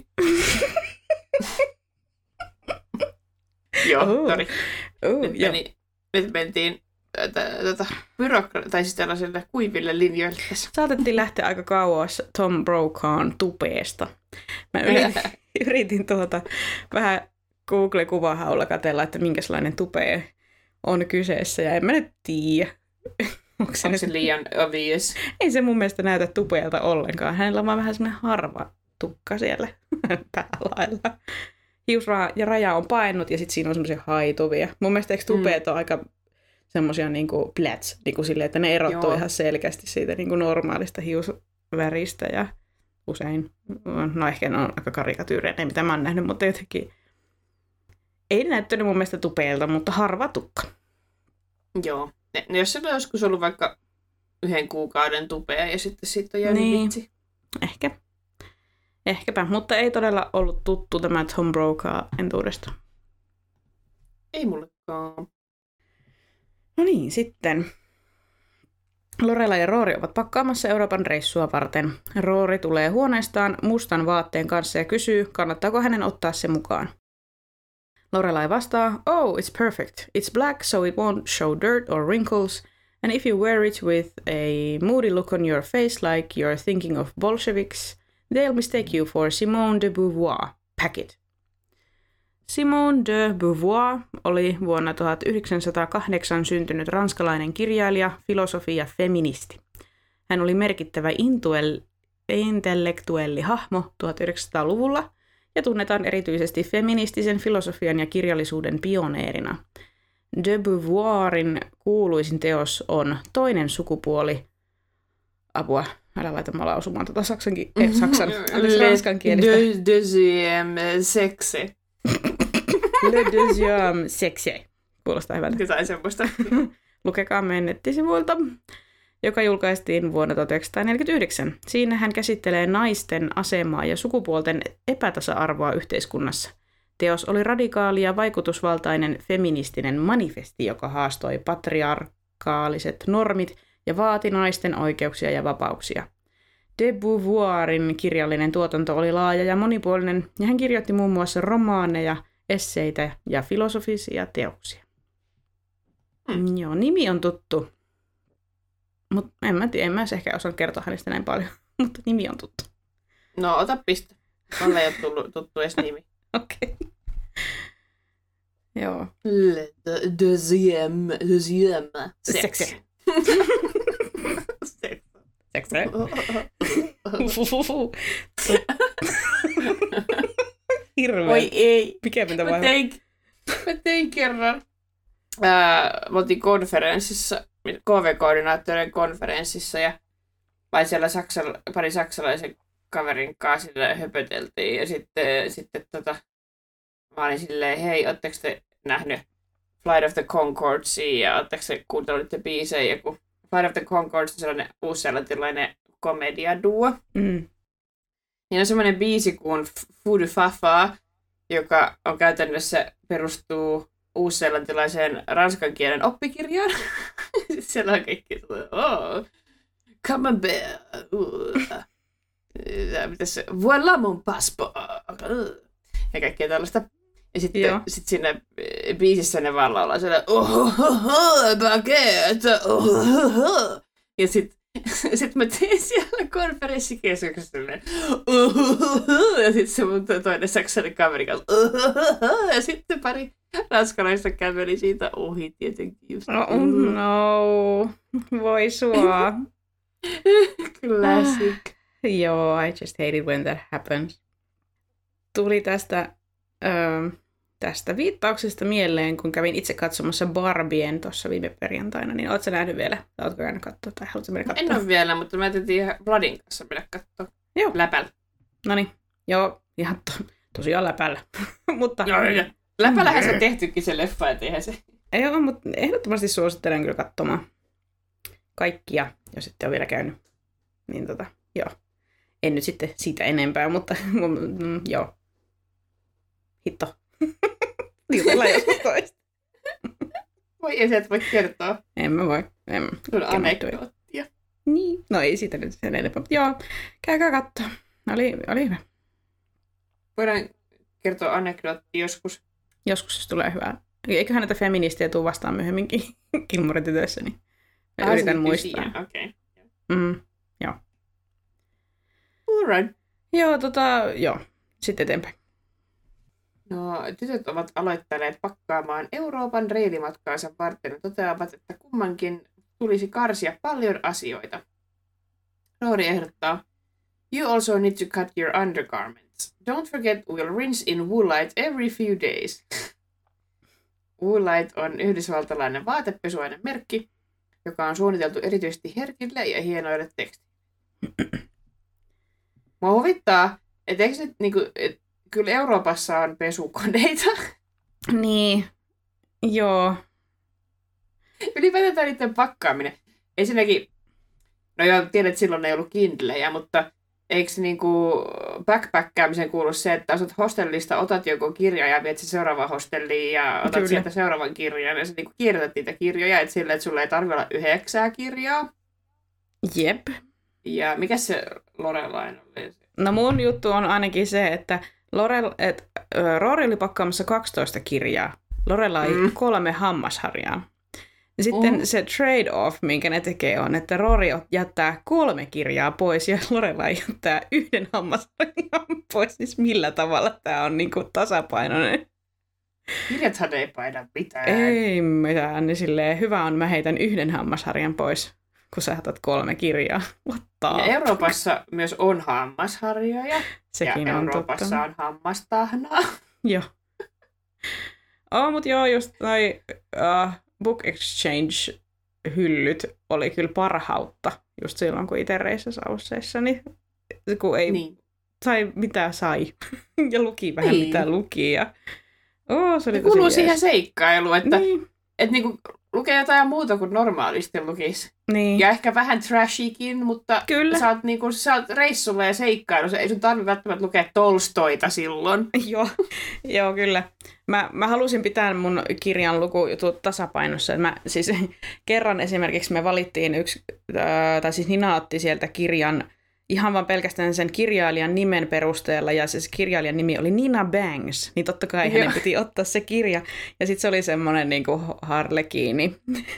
Joo, Oh. sori. Uh, Nyt, joo. meni, nyt mentiin tätä byrokra- tai siis tällaisille kuiville linjoille tässä. Saatettiin lähteä aika kauas Tom Brokawn tupeesta. Mä yritin, yritin tuota vähän Google-kuvahaulla katella, että minkälainen tupe on kyseessä, ja en mä nyt tiedä. Onko se Onko nyt... se liian obvious? Ei se mun mielestä näytä tupeelta ollenkaan. Hänellä on vaan vähän semmoinen harva tukka siellä päälailla. Hiusra ja raja on painut ja sitten siinä on semmoisia haituvia. Mun mielestä eikö tupeet mm. on aika semmoisia niinku plats, niinku silleen, että ne erottuu Joo. ihan selkeästi siitä niinku normaalista hiusväristä ja usein, no ehkä ne on aika karikatyyrejä, mitä mä oon nähnyt, mutta jotenkin ei näyttänyt mun mielestä tupeelta, mutta harva tukka. Joo. Ne, ne, jos sillä on joskus ollut vaikka yhden kuukauden tupea ja sitten siitä on jäänyt Niin. vitsi. Ehkä. Ehkäpä, mutta ei todella ollut tuttu tämä Tom Brokaw entuudesta. Ei mullekaan. No niin, sitten. Lorela ja Roori ovat pakkaamassa Euroopan reissua varten. Roori tulee huoneestaan mustan vaatteen kanssa ja kysyy, kannattaako hänen ottaa se mukaan. Lorelai vastaa, oh, it's perfect. It's black so it won't show dirt or wrinkles, and if you wear it with a moody look on your face like you're thinking of Bolsheviks, they'll mistake you for Simone de Beauvoir. Pack it. Simone de Beauvoir oli vuonna 1908 syntynyt ranskalainen kirjailija, filosofi ja feministi. Hän oli merkittävä intuel, intellektuelli hahmo 1900-luvulla ja tunnetaan erityisesti feministisen filosofian ja kirjallisuuden pioneerina. De Beauvoirin kuuluisin teos on Toinen sukupuoli. Apua, älä laita mä lausumaan tuota saksankin, eh, saksan, ranskan kielistä. De, deuxième sexe. Le deuxième sexe. Kuulostaa hyvältä. Jotain semmoista. Lukekaa meidän nettisivuilta. Joka julkaistiin vuonna 1949. Siinä hän käsittelee naisten asemaa ja sukupuolten epätasa-arvoa yhteiskunnassa. Teos oli radikaali ja vaikutusvaltainen feministinen manifesti, joka haastoi patriarkaaliset normit ja vaati naisten oikeuksia ja vapauksia. De Beauvoirin kirjallinen tuotanto oli laaja ja monipuolinen, ja hän kirjoitti muun muassa romaaneja, esseitä ja filosofisia teoksia. Mm. Joo, nimi on tuttu. Mutta en mä tiedä, en mä ehkä osaa kertoa hänestä näin paljon, mutta nimi on tuttu. No, ota piste. Mulle ei ole tullut tuttu edes nimi. Okei. Okay. Joo. Le deuxième, deuxième Sexe. sexe. Sexe. Hirveä. Oi ei. Mikä mitä Mä vai? tein, mä tein kerran. Ää, me oltiin konferenssissa, KV-koordinaattorin konferenssissa ja vai siellä saksala, pari saksalaisen kaverin kanssa sillä höpöteltiin ja sitten, sitten tota, mä olin silleen, hei, ootteko te nähnyt Flight of the Concordsia ja ootteko te kuunnellut te biisejä, kun Flight of the Concords on sellainen uusseelantilainen komediaduo. Mm. Niin on semmoinen biisi kuin Fudu Fafa, joka on käytännössä perustuu uusseelantilaiseen ranskan kielen oppikirjaan. Siellä on kaikki, oh, come on bear, uh, mitä se, voilà mon passeport, uh, ja kaikkea tällaista. Ja sitten Joo. sit siinä biisissä ne vaan laulaa siellä, oh, oh, oh, baguette, oh, oh, oh. Ja sitten sitten mä tein siellä "Uhuhuhu", ja sitten se mun toinen saksalainen kaveri kanssa, ja sitten pari ranskalaista käveli siitä ohi tietenkin just. Oh no. Voi sua. Classic. Joo, I just hate it when that happens. Tuli tästä, ö, tästä viittauksesta mieleen, kun kävin itse katsomassa Barbien tuossa viime perjantaina, niin ootko nähnyt vielä? Tai ootko käynyt katsoa tai haluatko mennä En katsoa? ole vielä, mutta mä ihan Vladin kanssa mennä katsoa Joo. läpällä. No niin, joo, ihan to, tosiaan läpällä. mutta Joo, joo. Läpällähän se on tehtykin se leffa, et eihän se... ei ole, mutta ehdottomasti suosittelen kyllä katsomaan kaikkia, jos ette ole vielä käynyt. Niin tota, joo. En nyt sitten siitä enempää, mutta mm, joo. Hitto. Jutellaan joskus toista. Voi ei sieltä voi kertoa. En mä voi. En. Kerro anekdoottia. Niin. No ei siitä nyt sen enempää. Mutta joo, käykää katsoa. Oli, oli hyvä. Voidaan kertoa anekdootti joskus. Joskus jos tulee hyvää. Eiköhän näitä feministiä tule vastaan myöhemminkin Kilmoritytöissä, niin mä Ah, yritän liittyy muistaa. Okei. Mm. Alright. Joo, tota, joo. Sitten eteenpäin. No, tytöt ovat aloittaneet pakkaamaan Euroopan reilimatkaansa varten ja toteavat, että kummankin tulisi karsia paljon asioita. Roori ehdottaa, You also need to cut your undergarments. Don't forget we'll rinse in Woolite every few days. Woolite on yhdysvaltalainen vaatepesuainen merkki, joka on suunniteltu erityisesti herkille ja hienoille teksteille. Mua huvittaa, että eikö nyt niinku, et, kyllä Euroopassa on pesukoneita. Niin. Joo. Ylipäätään niiden pakkaaminen. Ensinnäkin, no joo, tiedät, että silloin ei ollut Kindlejä, mutta eikö niinku backpackkäämisen kuulu se, että asut hostellista, otat joku kirja ja viet se seuraavaan hostelliin ja otat Kyllä. sieltä seuraavan kirjan ja sä niinku kirjoitat niitä kirjoja, että sillä, että sulla ei tarvitse olla yhdeksää kirjaa. Jep. Ja mikä se Lorelain oli? No mun juttu on ainakin se, että Lorel, et, ö, Roori oli pakkaamassa 12 kirjaa. Lorella ei Mm. mm. kolme hammasharjaa. Ja sitten Oh. se trade-off, minkä ne tekee, on, että Roori jättää kolme kirjaa pois ja Lorella jättää yhden hammasharjan pois. Siis millä tavalla tämä on niinku tasapainoinen? Kirjathan ei paina mitään. Ei mitään, niin silleen hyvä on, mä heitän yhden hammasharjan pois, kun sä otat kolme kirjaa. Ja Euroopassa myös on hammasharjoja Sekin ja on Euroopassa totta. on hammastahnaa. Joo. Oh, mutta joo, just noi uh, Book Exchange-hyllyt oli kyllä parhautta just silloin, kun itse reissasi Ausseissa, niin kun ei Niin. sai mitä sai ja luki vähän Niin. mitä luki. Ja... Oh, se oli jees. siihen seikkailuun, että Niin. et niinku, lukee jotain muuta kuin normaalisti lukisi. Niin. Ja ehkä vähän trashikin, mutta Kyllä. sä oot, niinku, sä oot reissulla ja seikkailussa. Ei sun tarvitse välttämättä lukea Tolstoita silloin. Joo, joo kyllä. Mä, mä halusin pitää mun kirjan lukujutut tasapainossa. Mä, siis kerran esimerkiksi me valittiin yksi, ää, tai siis Nina otti sieltä kirjan ihan vaan pelkästään sen kirjailijan nimen perusteella, ja se kirjailijan nimi oli Nina Bangs, niin totta kai hänen piti ottaa se kirja. Ja sitten se oli semmoinen niin harlekiini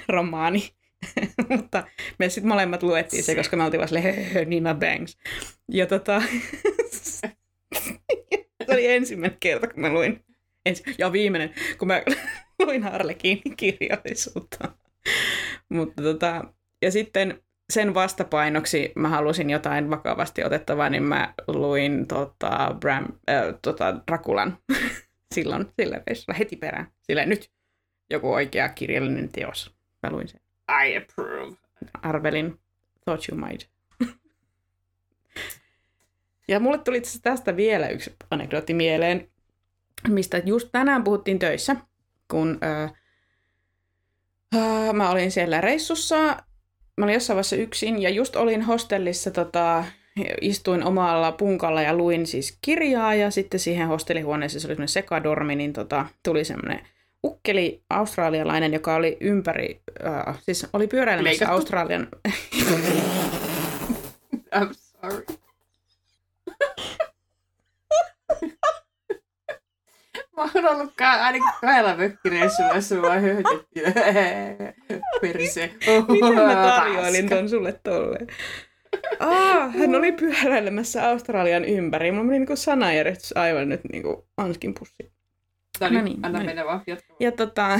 romaani. Mutta me sitten molemmat luettiin se, koska me oltiin vaan silleen, "Höhö, Nina Bangs. Ja tota, se oli ensimmäinen kerta, kun mä luin, ensi, ja viimeinen, kun mä luin Harlekiinin kirjallisuutta. Mutta tota, ja sitten sen vastapainoksi mä halusin jotain vakavasti otettavaa, niin mä luin tota, Bram, äh, tota, Drakulan silloin sillä reissulla heti perään. Sillä nyt joku oikea kirjallinen teos. Mä luin sen. I approve. Arvelin Thought You Might. ja mulle tuli itse tästä vielä yksi anekdootti mieleen, mistä just tänään puhuttiin töissä, kun ää, ää, mä olin siellä reissussa. Mä olin jossain vaiheessa yksin ja just olin hostellissa, tota, istuin omalla punkalla ja luin siis kirjaa ja sitten siihen hostellihuoneeseen, se oli semmoinen sekadormi, niin tota, tuli semmoinen ukkeli australialainen, joka oli ympäri, äh, siis oli pyöräilemässä Leikattu? Australian... I'm sorry. Mä oon ollut ka- ainakin kahdella mökkireissulla, jossa mua höhötettiin. Perse. Mitä mä tarjoilin ton sulle tolleen? Aa, hän oli pyöräilemässä Australian ympäri. Mulla meni niinku sanajärjestys aivan nyt niinku Anskin pussi. No No niin, anna no niin. mennä vaan. Jatka. Ja, tota,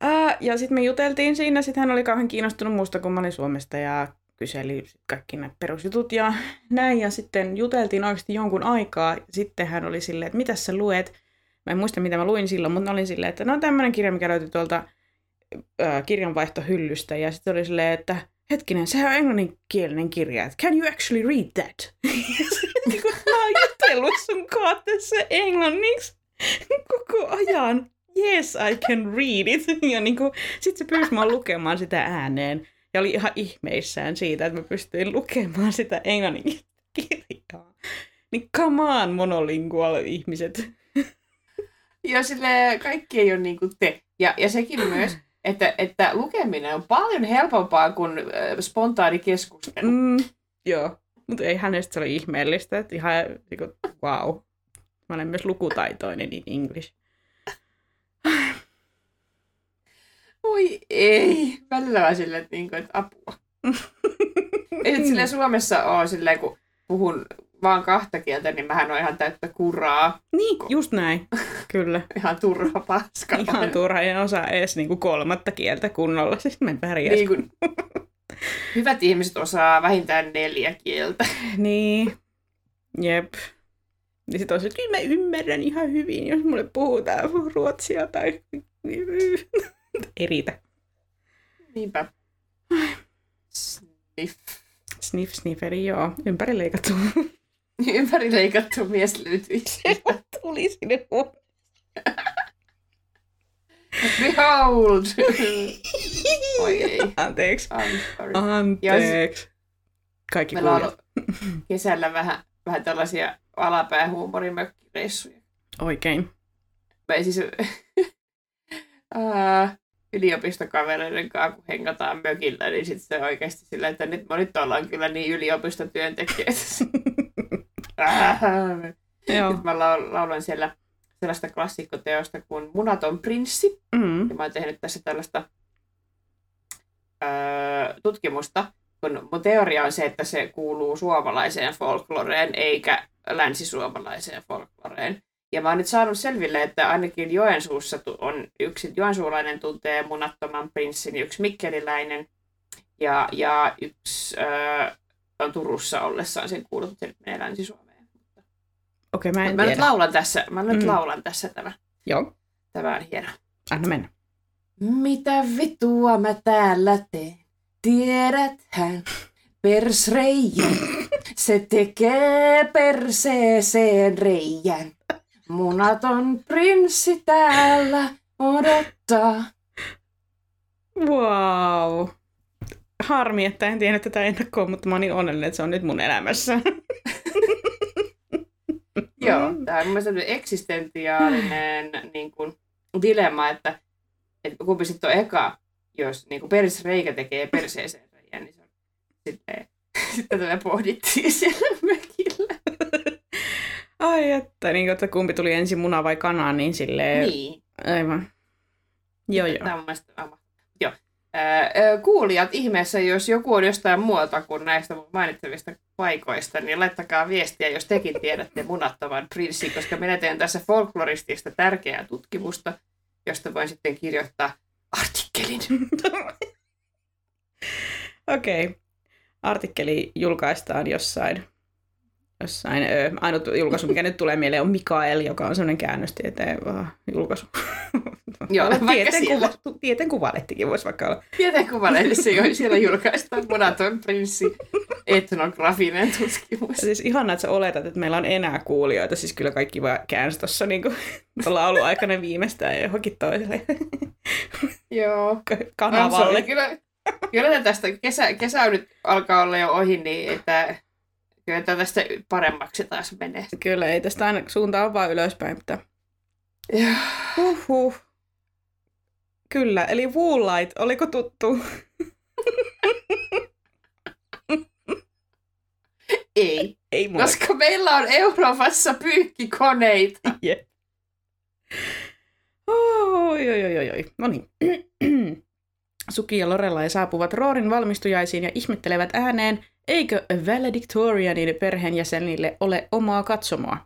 ää, ja sitten me juteltiin siinä. Sitten hän oli kauhean kiinnostunut musta, kun mä olin Suomesta ja kyseli kaikki nämä perusjutut ja näin. Ja sitten juteltiin oikeasti jonkun aikaa. Sitten hän oli silleen, että mitä sä luet? Mä en muista, mitä mä luin silloin, mutta olin silleen, että no tämmöinen kirja, mikä löytyi tuolta ää, kirjanvaihtohyllystä. Ja sitten oli silleen, että hetkinen, sehän on englanninkielinen kirja. että Can you actually read that? Ja niin kun mä oon jutellut sun tässä englanniksi koko ajan. Yes, I can read it. Ja niin kuin, sit se pyysi mua lukemaan sitä ääneen. Ja oli ihan ihmeissään siitä, että mä pystyin lukemaan sitä englannin kirjaa. Niin come on, monolingual ihmiset. Ja sille kaikki ei ole niin kuin te. Ja, ja sekin myös, että, että lukeminen on paljon helpompaa kuin äh, spontaani keskustelu. Mm, joo, mutta ei hänestä se oli ihmeellistä. Että ihan niinku, wow. Mä olen myös lukutaitoinen in English. Voi ei. Välillä vaan silleen, että, niin kuin, että apua. Ei silleen Suomessa ole silleen, kun puhun vaan kahta kieltä, niin mähän on ihan täyttä kuraa. Niin, just näin. Kyllä. Ihan turha paska. Ihan turha, en osaa edes niinku kolmatta kieltä kunnolla. Siis mä en pärjäisi. niin kuin, hyvät ihmiset osaa vähintään neljä kieltä. Niin. Jep. Ja sit on se, että kyllä mä ymmärrän ihan hyvin, jos mulle puhutaan ruotsia tai ei riitä. Niinpä. Sniff. Sniff snifferi, joo. Ympäri leikattu. Ympäri leikattu mies löytyi. Tuli sinne. Behold! Oi ei. Anteeksi. Anteeksi. Kaikki Meillä on kesällä vähän, vähän tällaisia alapäähuumorimökkireissuja. Oikein. Mä siis yliopistokavereiden kanssa, kun hengataan mökillä, niin sitten se oikeasti sillä, että nyt, nyt ollaan kyllä niin yliopistotyöntekijöitä. Joo. Nyt mä lau- laulan siellä sellaista klassikkoteosta kuin Munaton prinssi. Mm. Ja mä oon tehnyt tässä tällaista öö, tutkimusta, kun mun teoria on se, että se kuuluu suomalaiseen folkloreen eikä länsisuomalaiseen folkloreen. Ja mä oon nyt saanut selville, että ainakin Joensuussa on yksi joensuulainen tuntee munattoman prinssin, yksi mikkeliläinen ja, ja yksi öö, on Turussa ollessaan sen kuullut, että menee Länsi-Suomeen. Okei, mä en Mä nyt tiedä. laulan tässä, mä nyt Mm. laulan tässä tämä. Joo, Tämä on hieno. anna mennä. Mitä vitua mä täällä teen? Tiedäthän, persreijän. Se tekee perseeseen reijän. Munaton prinssi täällä odottaa. Wow. Harmi, että en tiennyt tätä ennakkoon, mutta mä oon niin onnellinen, että se on nyt mun elämässä. Joo, tämä on mun mielestä eksistentiaalinen niin kuin, dilemma, että, että kumpi sitten on eka, jos niin kuin reikä tekee perseeseen reijän, niin se on sitten, sitten tätä pohdittiin siellä mökillä. Ai että, niin kuin, että kumpi tuli ensin muna vai kana, niin silleen... Niin. Aivan. Joo, joo. Tämä on mun mielestä. Kuulijat ihmeessä, jos joku on jostain muualta kuin näistä mainitsevista paikoista, niin laittakaa viestiä, jos tekin tiedätte munattoman prinssin, koska minä teen tässä folkloristista tärkeää tutkimusta, josta voin sitten kirjoittaa artikkelin. Okei. Okay. Artikkeli julkaistaan jossain jossain, ö, ainut julkaisu, mikä nyt tulee mieleen, on Mikael, joka on semmoinen käännöstieteen julkaisu. Joo, tieteen, kuva, tieteen kuvalehtikin voisi vaikka olla. Tieteen jo siellä julkaistaan Monaton prinssi etnografinen tutkimus. Siis ihanaa, että sä oletat, että meillä on enää kuulijoita. Siis kyllä kaikki vaan käänsi tuossa niin lauluaikana viimeistään johonkin toiselle Joo. kanavalle. Kyllä, kyllä tästä kesä, kesä nyt alkaa olla jo ohi, niin että kyllä tästä paremmaksi taas menee. Kyllä, ei tästä aina suunta on vaan ylöspäin, mutta... Huhhuh. Kyllä, eli Woollight, oliko tuttu? Ei. Ei mua. Koska meillä on Euroopassa pyykkikoneita. Yeah. Oi, oi, oi, oi. No niin. Suki ja Lorella saapuvat Roorin valmistujaisiin ja ihmettelevät ääneen, eikö valedictorianin perheenjäsenille ole omaa katsomoa.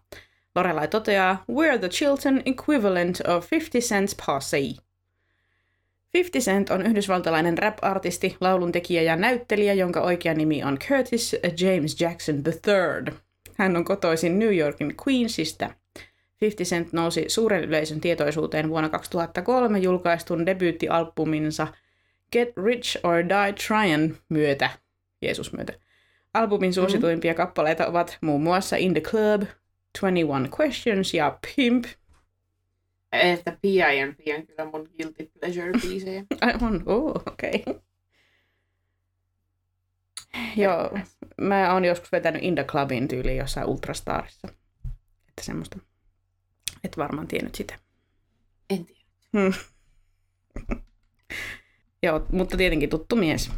Lorelai toteaa, we're the Chilton equivalent of 50 cents posse. 50 Cent on yhdysvaltalainen rap-artisti, lauluntekijä ja näyttelijä, jonka oikea nimi on Curtis James Jackson III. Hän on kotoisin New Yorkin Queensista. 50 Cent nousi suuren yleisön tietoisuuteen vuonna 2003 julkaistun debyyttialbuminsa Get Rich or Die Tryin' myötä, Jeesus myötä. Albumin mhm. suosituimpia mm-hmm. kappaleita ovat muun muassa In the Club, 21 Questions ja Pimp. Että P.I.M.P. on kyllä mun guilty pleasure-biisejä. Ai on, oh, okei. Okay. Joo, mä oon joskus vetänyt In the Clubin tyyliin jossain Ultrastarissa. Että semmoista. Et varmaan tiennyt sitä. En tiedä. Hmm. Joo, mutta tietenkin tuttu mies.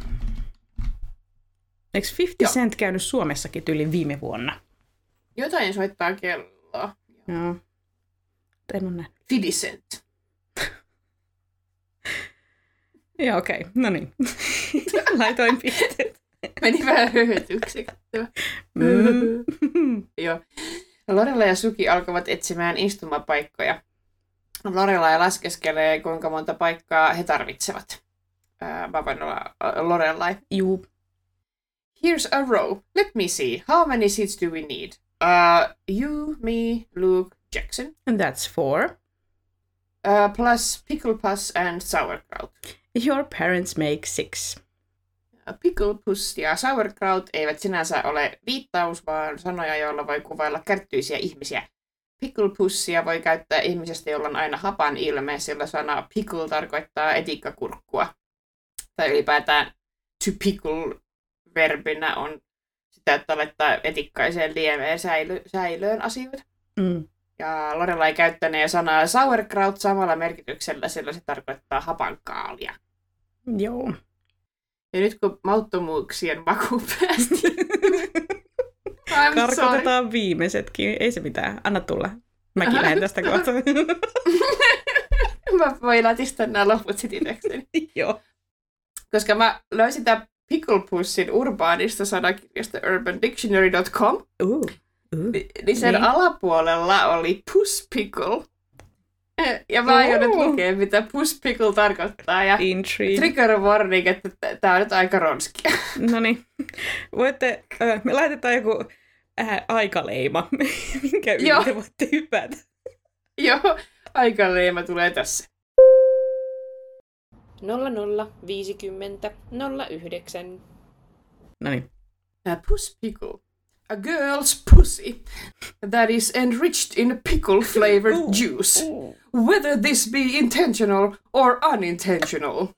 Eikö 50 Joo. Cent käynyt Suomessakin tyyli viime vuonna? Jotain soittaa kelloa. Joo. En ole nähnyt. 50 Cent. Joo, okei. Okay. No niin. Laitoin pisteet. Meni vähän höhötyksi. Mm. Joo. Lorella ja Suki alkavat etsimään istumapaikkoja. Lorella ja laskeskelee, kuinka monta paikkaa he tarvitsevat. Mä voin olla Lorelai. Juu. Here's a row. Let me see. How many seats do we need? Uh, you, me, Luke, Jackson. And that's four. Uh, plus pickle puss and sauerkraut. Your parents make six. Uh, pickle puss ja sauerkraut eivät sinänsä ole viittaus, vaan sanoja, joilla voi kuvailla kärttyisiä ihmisiä. Pickle pussia voi käyttää ihmisestä, jolla on aina hapan ilme, sillä sana pickle tarkoittaa etikkakurkkua. Tai ylipäätään to pickle verbinä on sitä, että laittaa etikkaiseen liemeen säily, säilöön asioita. Mm. Ja Lorelai käyttänee sanaa sauerkraut samalla merkityksellä, sillä se tarkoittaa hapankaalia. Joo. Ja nyt kun mauttomuuksien maku päästi. Karkotetaan sorry. viimeisetkin. Ei se mitään. Anna tulla. Mäkin lähden tästä kohta. mä voin latistaa nämä loput sitten Joo. Koska mä löysin tämän Picklepussin urbaanista sanakirjasta urbandictionary.com. Uh, uh, niin sen niin. alapuolella oli puss pickle. Ja mä aion nyt lukea, mitä puss pickle tarkoittaa. Ja Intrigue. trigger warning, että tää on nyt aika ronskia. No niin. Voitte, äh, me laitetaan joku äh, aikaleima, minkä yli te voitte hypätä. Joo, aikaleima tulee tässä. 00 50 09. No niin. A puss pickle. A girl's pussy that is enriched in pickle flavored juice, whether this be intentional or unintentional.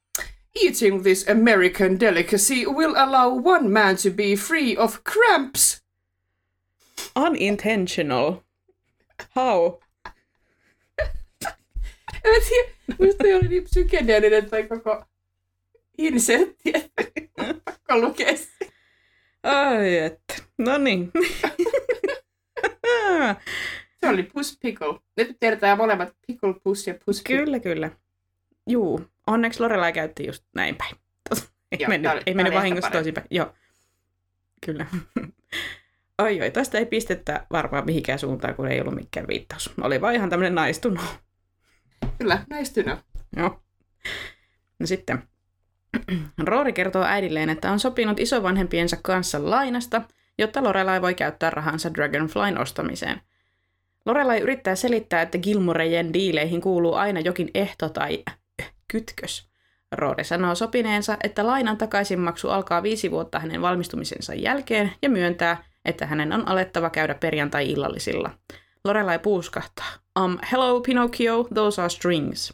Eating this American delicacy will allow one man to be free of cramps. Unintentional. How? En mä tiedä, musta oli niin psykedeellinen toi koko insertti, että pakko lukea se. Ai että. No niin. Se oli Puss Pickle. Nyt tiedetään molemmat Pickle Puss ja Puss Pickle. kyllä, kyllä. Juu, onneksi Lorelai käytti just näin päin. Ei Joo, mennyt, oli- ei mennyt vahingossa toisinpäin. Joo. Kyllä. Oi oi, tästä ei pistettä varmaan mihinkään suuntaan, kun ei ollut mikään viittaus. Oli vaan ihan tämmöinen naistunut. Kyllä, naistunut. Joo. No sitten. Roori kertoo äidilleen, että on sopinut isovanhempiensa kanssa lainasta, jotta Lorelai voi käyttää rahansa Dragonflyn ostamiseen. Lorelai yrittää selittää, että Gilmorejen diileihin kuuluu aina jokin ehto tai kytkös. Roori sanoo sopineensa, että lainan takaisinmaksu alkaa viisi vuotta hänen valmistumisensa jälkeen ja myöntää, että hänen on alettava käydä perjantai-illallisilla. Lorelai puuskahtaa. Um, hello Pinocchio, those are strings.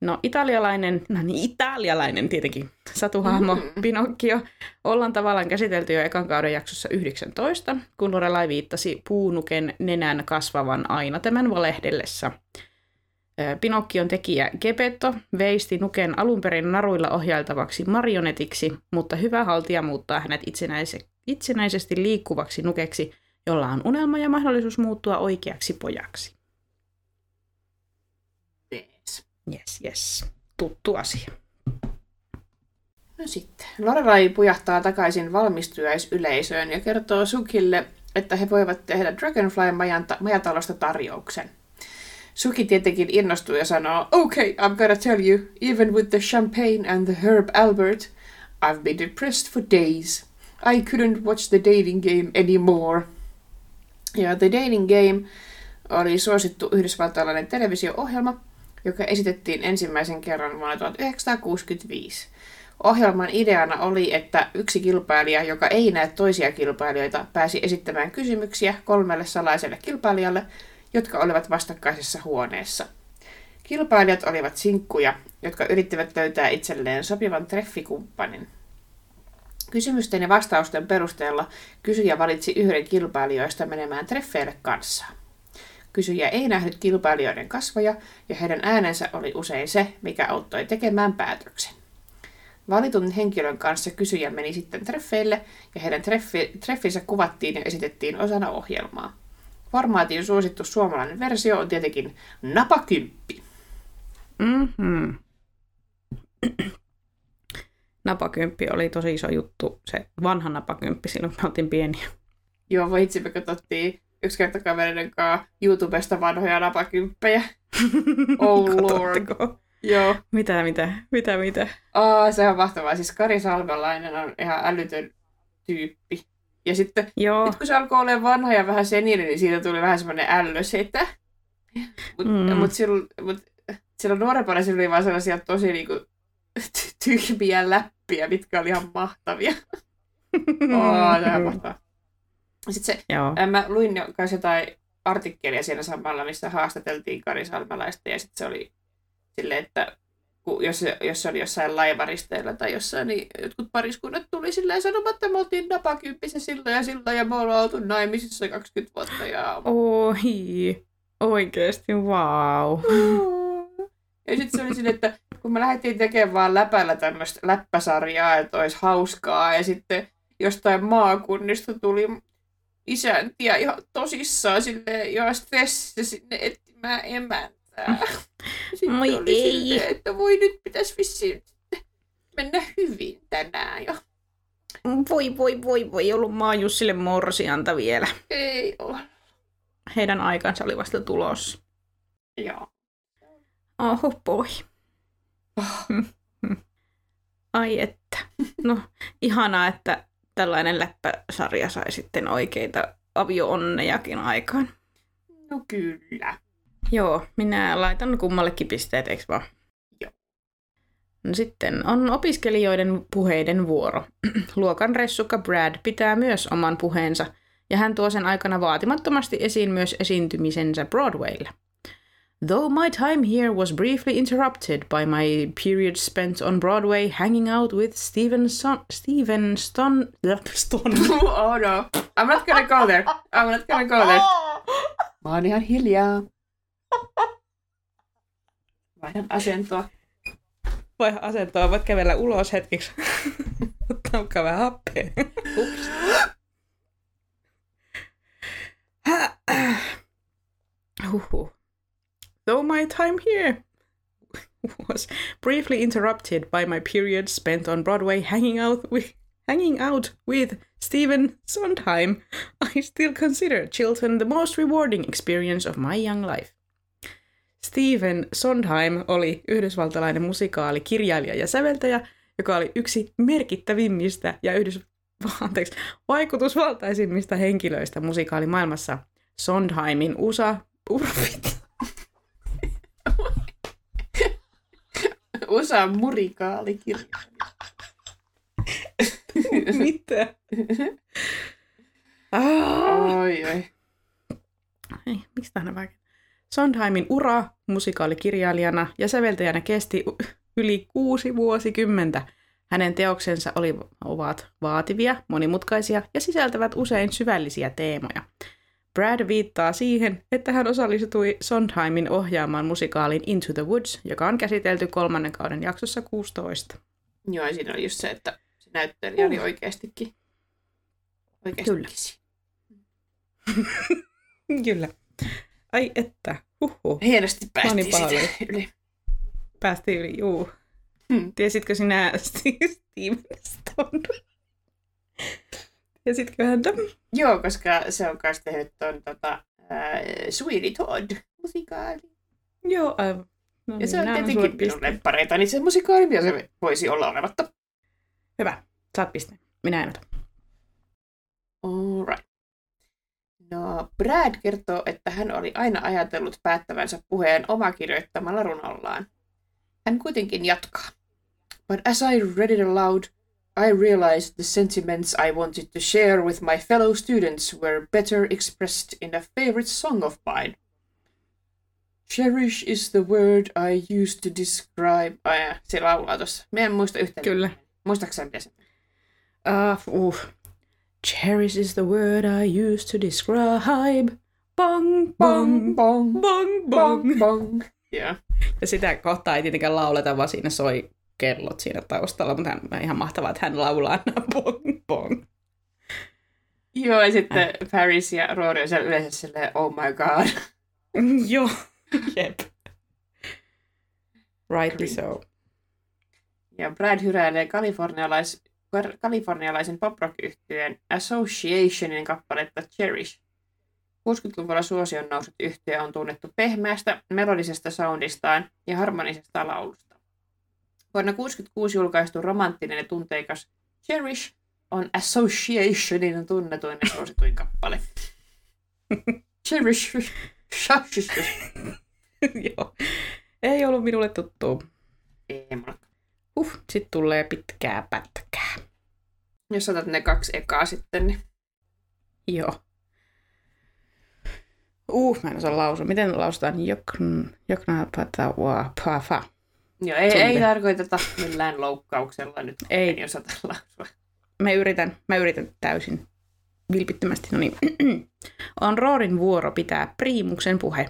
No italialainen, no niin italialainen tietenkin, satuhahmo Mm. Pinocchio ollaan tavallaan käsitelty jo ekan kauden jaksossa 19, kun Lorelai viittasi puunuken nenän kasvavan aina tämän valehdellessa. Ö, Pinocchion tekijä Gepetto veisti nuken alun perin naruilla ohjailtavaksi marionetiksi, mutta hyvä haltija muuttaa hänet itsenäise- itsenäisesti liikkuvaksi nukeksi, jolla on unelma ja mahdollisuus muuttua oikeaksi pojaksi. Yes. Yes, yes. Tuttu asia. No sitten. Lorelai pujahtaa takaisin valmistujaisyleisöön ja kertoo Sukille, että he voivat tehdä Dragonfly majatalosta tarjouksen. Suki tietenkin innostuu ja sanoo, Okay, I'm gonna tell you, even with the champagne and the Herb Albert, I've been depressed for days. I couldn't watch the dating game anymore. Ja The Dating Game oli suosittu yhdysvaltalainen televisio-ohjelma, joka esitettiin ensimmäisen kerran vuonna 1965. Ohjelman ideana oli, että yksi kilpailija, joka ei näe toisia kilpailijoita, pääsi esittämään kysymyksiä kolmelle salaiselle kilpailijalle, jotka olivat vastakkaisessa huoneessa. Kilpailijat olivat sinkkuja, jotka yrittivät löytää itselleen sopivan treffikumppanin. Kysymysten ja vastausten perusteella kysyjä valitsi yhden kilpailijoista menemään treffeille kanssaan. Kysyjä ei nähnyt kilpailijoiden kasvoja ja heidän äänensä oli usein se, mikä auttoi tekemään päätöksen. Valitun henkilön kanssa kysyjä meni sitten treffeille ja heidän treffi, treffinsä kuvattiin ja esitettiin osana ohjelmaa. Formaatin suosittu suomalainen versio on tietenkin napakymppi. Mm-hmm. Napakymppi oli tosi iso juttu, se vanha napakymppi silloin, kun me oltiin pieniä. Joo, voi itse me katsottiin yksi kerta kavereiden kanssa YouTubesta vanhoja napakymppejä. Oh lord. Joo. Mitä, mitä, mitä, mitä? Aa, se on mahtavaa. Siis Kari Salmelainen on ihan älytön tyyppi. Ja sitten Joo, Nyt kun se alkoi olemaan vanha ja vähän senili, niin siitä tuli vähän semmoinen ällösetä. Mutta Mm. mut silloin, mut silloin nuorempana sillä oli vaan sellaisia tosi niinku tyhmiä läppiä, mitkä oli ihan mahtavia. Oo, tämä on mahtavaa. Sitten se, Joo. mä luin jo kanssa jotain artikkelia siinä samalla, missä haastateltiin Kari Salmelaista ja sitten se oli silleen, että kun, jos, jos se oli jossain laivaristeilla tai jossain, niin jotkut pariskunnat tuli silleen sanomaan, että me oltiin napakymppissä silloin ja silloin ja me ollaan oltu naimisissa 20 vuotta ja... Oi, oikeesti, wow. Ja sitten se oli silleen, että kun me lähdettiin tekemään vaan läpällä tämmöistä läppäsarjaa, että olisi hauskaa ja sitten jostain maakunnista tuli isäntiä ihan tosissaan silleen ihan stressissä sinne etsimään emäntää. Sitten Moi oli ei. silleen, että voi nyt pitäisi vissiin mennä hyvin tänään jo. Voi, voi, voi, voi, ollut Maajussille morsianta vielä. Ei ole. Heidän aikansa oli vasta tulossa. Joo. Oho, poi. Oh. Ai että. No, ihanaa, että tällainen läppäsarja sai sitten oikeita avio-onnejakin aikaan. No kyllä. Joo, minä laitan kummallekin pisteet, eikö vaan? Joo. No sitten on opiskelijoiden puheiden vuoro. Luokan ressukka Brad pitää myös oman puheensa, ja hän tuo sen aikana vaatimattomasti esiin myös esiintymisensä Broadwaylla. Though my time here was briefly interrupted by my period spent on Broadway hanging out with Stephen Son- Stephen Ston Ston. oh no. I'm not gonna go there. I'm not gonna go there. Mä oon ihan hiljaa. Vaihdan asentoa. Vai asentoa, voit kävellä ulos hetkeksi. Ottaa vähän happea. Ups. Huhhuh. Though my time here was briefly interrupted by my period spent on Broadway hanging out with hanging out with Stephen Sondheim, I still consider Chilton the most rewarding experience of my young life. Stephen Sondheim oli yhdysvaltalainen musikaali, kirjailija ja säveltäjä, joka oli yksi merkittävimmistä ja yhdys, anteeksi, vaikutusvaltaisimmista henkilöistä musikaalimaailmassa. Sondheimin USA... Urfit. USA murikaalikirja. Mitä? Ah. Oi, oi. Ei, miksi tähän vaikea? Sondheimin ura musikaalikirjailijana ja säveltäjänä kesti yli kuusi vuosikymmentä. Hänen teoksensa oli, ovat vaativia, monimutkaisia ja sisältävät usein syvällisiä teemoja. Brad viittaa siihen, että hän osallistui Sondheimin ohjaamaan musikaalin Into the Woods, joka on käsitelty kolmannen kauden jaksossa 16. Joo, ja siinä oli just se, että se näyttelijä oli Uh. oikeastikin. Oikeastikin. Kyllä. Kyllä. Ai että, huhhuh. Hienosti päästiin niin siitä yli. Päästiin yli, juu. Hmm. Tiesitkö sinä Steven Stone? Tiesitkö häntä? Joo, koska se on myös tehnyt ton tota, ää, Sweetie Todd musikaali. Joo, aivan. No Ja se on nämä tietenkin minun piste. lemppareita, niin se musikaali, mitä se voisi olla olematta. Hyvä, saat piste. Minä en ota. Alright. No, Brad kertoo, että hän oli aina ajatellut päättävänsä puheen omakirjoittamalla runollaan. Hän kuitenkin jatkaa. But as I read it aloud, I realized the sentiments I wanted to share with my fellow students were better expressed in a favorite song of mine. Cherish is the word I used to describe... Ai, ja, se laulaa tuossa. Mä en muista yhtään. Kyllä. Muistaakseni mitä se? Uh, uh. Cherish is the word I used to describe. Bong, bong, bong, bong, bong. bong. Joo. Ja sitä kohtaa ei tietenkään lauleta, vaan siinä soi kellot siinä taustalla, mutta hän, ihan mahtavaa, että hän laulaa nämä bong, bong. Joo, ja sitten Paris ja Rory on siellä yleensä silleen, oh my god. Joo, jep. Rightly so. Ja Brad hyräilee kalifornialais, kalifornialaisen pop-rock-yhtyeen Associationin kappaletta Cherish. 60-luvulla suosion noussut yhtye on tunnettu pehmeästä, melodisesta soundistaan ja harmonisesta laulusta. Vuonna 1966 julkaistu romanttinen ja tunteikas Cherish on Associationin tunnetuin ja suosituin kappale. Cherish. Joo. Ei ollut minulle tuttu. Ei. Uh, sit tulee pitkää pätkää. Jos otat ne kaksi ekaa sitten, niin Joo. Uh, mä en osaa lausua. Miten lausutaan? Jokn, jokna pata wa pafa. Joo, ei, ei tarkoiteta millään loukkauksella nyt. Ei. En osata lausua. Mä yritän, mä yritän täysin vilpittömästi. No niin. On Roorin vuoro pitää priimuksen puhe.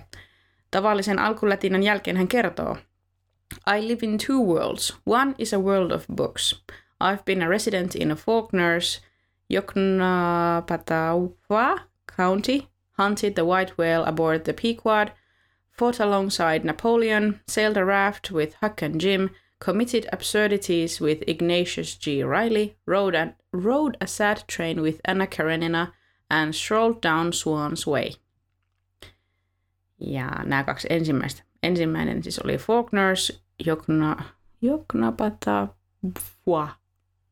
Tavallisen alkulatinan jälkeen hän kertoo. I live in two worlds. One is a world of books. I've been a resident in a Faulkner's Yoknapatawpha County, hunted the white whale aboard the Pequod, fought alongside Napoleon, sailed a raft with Huck and Jim, committed absurdities with Ignatius G. Riley, rode a, rode a sad train with Anna Karenina, and strolled down Swan's Way. Ja nämä kaksi ensimmäistä. Ensimmäinen siis oli Faulkner's Jokna, Joknapatawpha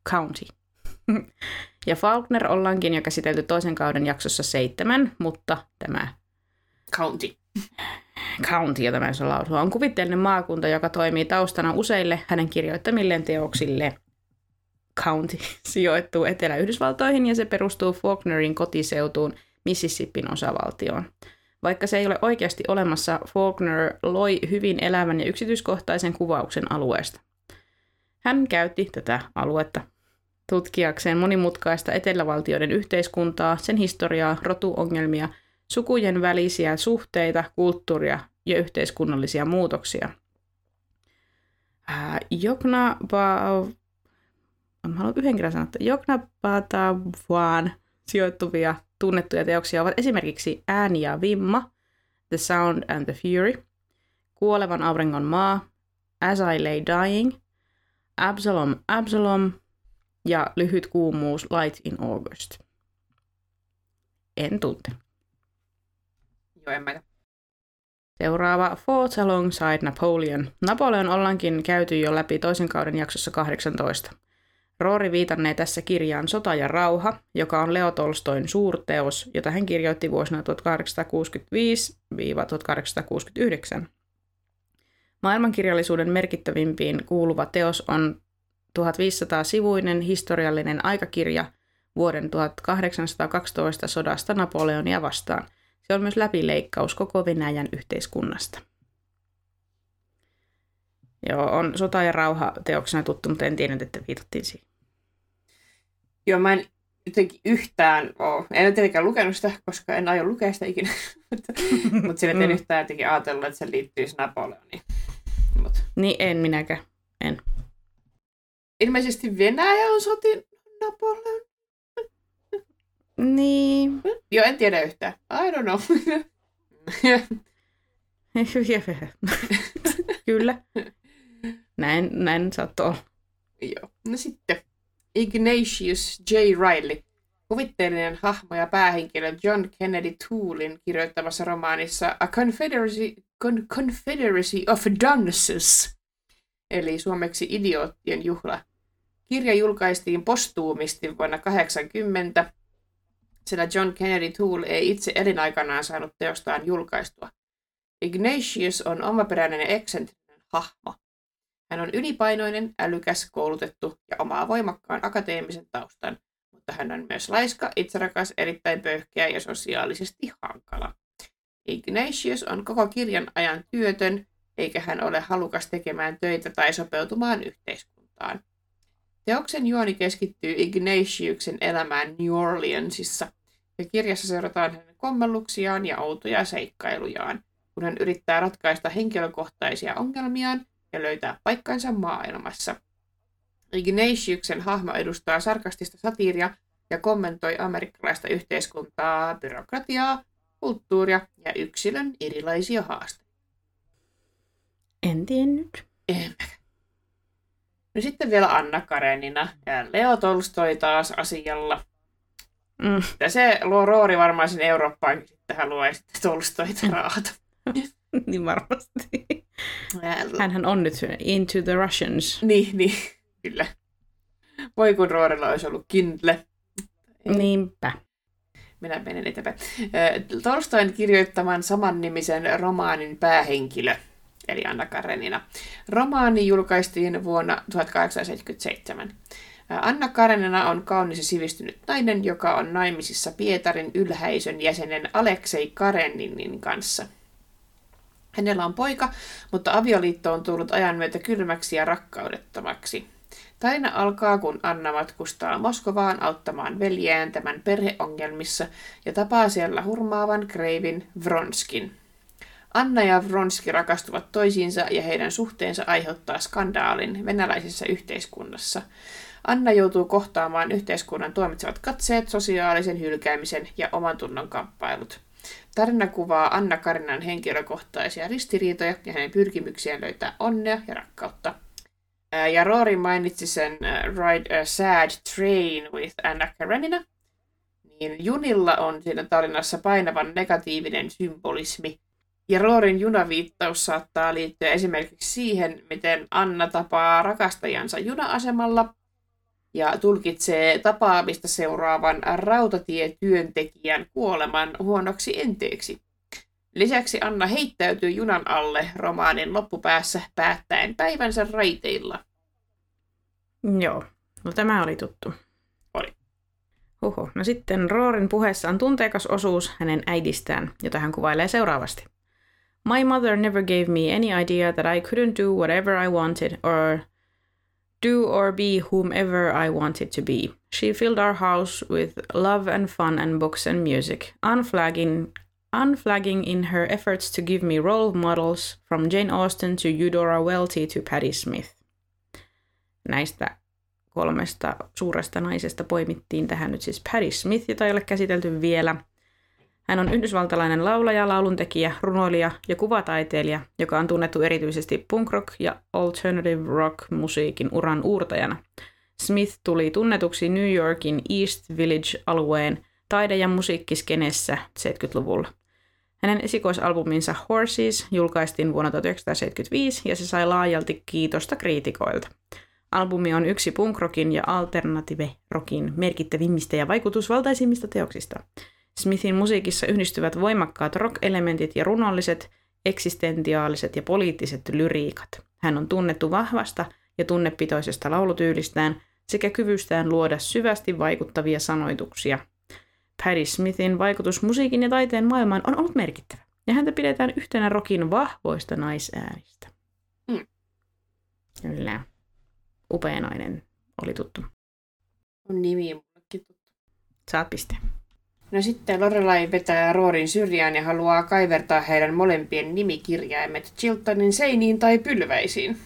County. Ja Faulkner ollaankin jo käsitelty toisen kauden jaksossa seitsemän, mutta tämä County. County, jota mä en lausua, on kuvitteellinen maakunta, joka toimii taustana useille hänen kirjoittamilleen teoksille. County sijoittuu Etelä-Yhdysvaltoihin ja se perustuu Faulknerin kotiseutuun Mississippin osavaltioon. Vaikka se ei ole oikeasti olemassa, Faulkner loi hyvin elävän ja yksityiskohtaisen kuvauksen alueesta. Hän käytti tätä aluetta tutkiakseen monimutkaista etelävaltioiden yhteiskuntaa, sen historiaa, rotuongelmia, sukujen välisiä suhteita, kulttuuria ja yhteiskunnallisia muutoksia. Jokna haluan yhden kerran sanoa, että Joknapatavuaan sijoittuvia tunnettuja teoksia ovat esimerkiksi Ääni ja Vimma, The Sound and the Fury, Kuolevan auringon maa, As I Lay Dying, Absalom Absalom ja Lyhyt kuumuus Light in August. En tunte. Joo, en mä Seuraava Fought Alongside Napoleon. Napoleon ollaankin käyty jo läpi toisen kauden jaksossa 18. Roori viitannee tässä kirjaan Sota ja rauha, joka on Leo Tolstoin suurteos, jota hän kirjoitti vuosina 1865-1869. Maailmankirjallisuuden merkittävimpiin kuuluva teos on 1500-sivuinen historiallinen aikakirja vuoden 1812 sodasta Napoleonia vastaan. Se on myös läpileikkaus koko Venäjän yhteiskunnasta. Joo, on sota ja rauha teoksena tuttu, mutta en tiennyt, että viitattiin siihen. Joo, mä en jotenkin yhtään ole, en ole tietenkään lukenut sitä, koska en aio lukea sitä ikinä, mutta, sille en mm. yhtään jotenkin ajatellut, että se liittyisi Napoleoniin. Mut. Niin en minäkään, en. Ilmeisesti Venäjä on sotin Napoleon. Niin. Joo, en tiedä yhtään. I don't know. Kyllä. Näin, näin saattoi olla. Joo. No sitten Ignatius J. Riley, kuvitteellinen hahmo ja päähenkilö John Kennedy Toolin kirjoittamassa romaanissa A Confederacy, Con- Confederacy of Dunces, eli suomeksi idioottien juhla. Kirja julkaistiin postuumisti vuonna 80, sillä John Kennedy Toole ei itse elinaikanaan saanut teostaan julkaistua. Ignatius on omaperäinen ja eksentrinen hahmo. Hän on ylipainoinen, älykäs, koulutettu ja omaa voimakkaan akateemisen taustan, mutta hän on myös laiska, itserakas, erittäin pöyhkeä ja sosiaalisesti hankala. Ignatius on koko kirjan ajan työtön, eikä hän ole halukas tekemään töitä tai sopeutumaan yhteiskuntaan. Teoksen juoni keskittyy Ignatiuksen elämään New Orleansissa, ja kirjassa seurataan hänen kommelluksiaan ja outoja seikkailujaan, kun hän yrittää ratkaista henkilökohtaisia ongelmiaan ja löytää paikkansa maailmassa. Ignatiuksen hahmo edustaa sarkastista satiiria ja kommentoi amerikkalaista yhteiskuntaa, byrokratiaa, kulttuuria ja yksilön erilaisia haasteita. En tiennyt. En. No sitten vielä Anna Karenina ja Leo Tolstoi taas asialla. Mm. Ja se luo Roori varmaan sen Eurooppaan, sitten haluaa sitten Tolstoita raata. niin varmasti. Hänhän on nyt Into the Russians. Niin, niin, kyllä. Voi kun Roorilla olisi ollut Kindle. Niinpä. Minä menen eteenpäin. Tolstoin kirjoittaman samannimisen romaanin päähenkilö, eli Anna Karenina. Romaani julkaistiin vuonna 1877. Anna Karenina on kaunis ja sivistynyt nainen, joka on naimisissa Pietarin ylhäisön jäsenen Aleksei Kareninin kanssa – Hänellä on poika, mutta avioliitto on tullut ajan myötä kylmäksi ja rakkaudettomaksi. Tarina alkaa, kun Anna matkustaa Moskovaan auttamaan veljään tämän perheongelmissa ja tapaa siellä hurmaavan kreivin Vronskin. Anna ja Vronski rakastuvat toisiinsa ja heidän suhteensa aiheuttaa skandaalin venäläisessä yhteiskunnassa. Anna joutuu kohtaamaan yhteiskunnan tuomitsevat katseet, sosiaalisen hylkäämisen ja oman tunnon kamppailut. Tarina kuvaa Anna Karinan henkilökohtaisia ristiriitoja ja hänen pyrkimyksiään löytää onnea ja rakkautta. Ja Rory mainitsi sen Ride a Sad Train with Anna Karenina. Niin junilla on siinä tarinassa painavan negatiivinen symbolismi. Ja Roorin junaviittaus saattaa liittyä esimerkiksi siihen, miten Anna tapaa rakastajansa juna-asemalla ja tulkitsee tapaamista seuraavan rautatietyöntekijän kuoleman huonoksi enteeksi. Lisäksi Anna heittäytyy junan alle romaanin loppupäässä päättäen päivänsä raiteilla. Joo, no tämä oli tuttu. Oli. Huhu. No sitten Roorin puheessa on tunteikas osuus hänen äidistään, jota hän kuvailee seuraavasti. My mother never gave me any idea that I couldn't do whatever I wanted or do or be whomever I wanted to be. She filled our house with love and fun and books and music, unflagging, unflagging in her efforts to give me role models from Jane Austen to Eudora Welty to Patti Smith. Näistä kolmesta suuresta naisesta poimittiin tähän nyt siis Patti Smith, jota ei ole käsitelty vielä. Hän on yhdysvaltalainen laulaja, lauluntekijä, runoilija ja kuvataiteilija, joka on tunnettu erityisesti punk rock ja alternative rock musiikin uran uurtajana. Smith tuli tunnetuksi New Yorkin East Village-alueen taide- ja musiikkiskenessä 70-luvulla. Hänen esikoisalbuminsa Horses julkaistiin vuonna 1975 ja se sai laajalti kiitosta kriitikoilta. Albumi on yksi punkrockin ja alternative rockin merkittävimmistä ja vaikutusvaltaisimmista teoksista. Smithin musiikissa yhdistyvät voimakkaat rock-elementit ja runolliset, eksistentiaaliset ja poliittiset lyriikat. Hän on tunnettu vahvasta ja tunnepitoisesta laulutyylistään sekä kyvystään luoda syvästi vaikuttavia sanoituksia. Patti Smithin vaikutus musiikin ja taiteen maailmaan on ollut merkittävä, ja häntä pidetään yhtenä rockin vahvoista naisäänistä. Mm. Kyllä. Upea nainen oli tuttu. On nimi mullekin tuttu. Saat pisteen. No sitten Lorelai vetää Roorin syrjään ja haluaa kaivertaa heidän molempien nimikirjaimet Chiltonin seiniin tai pylväisiin.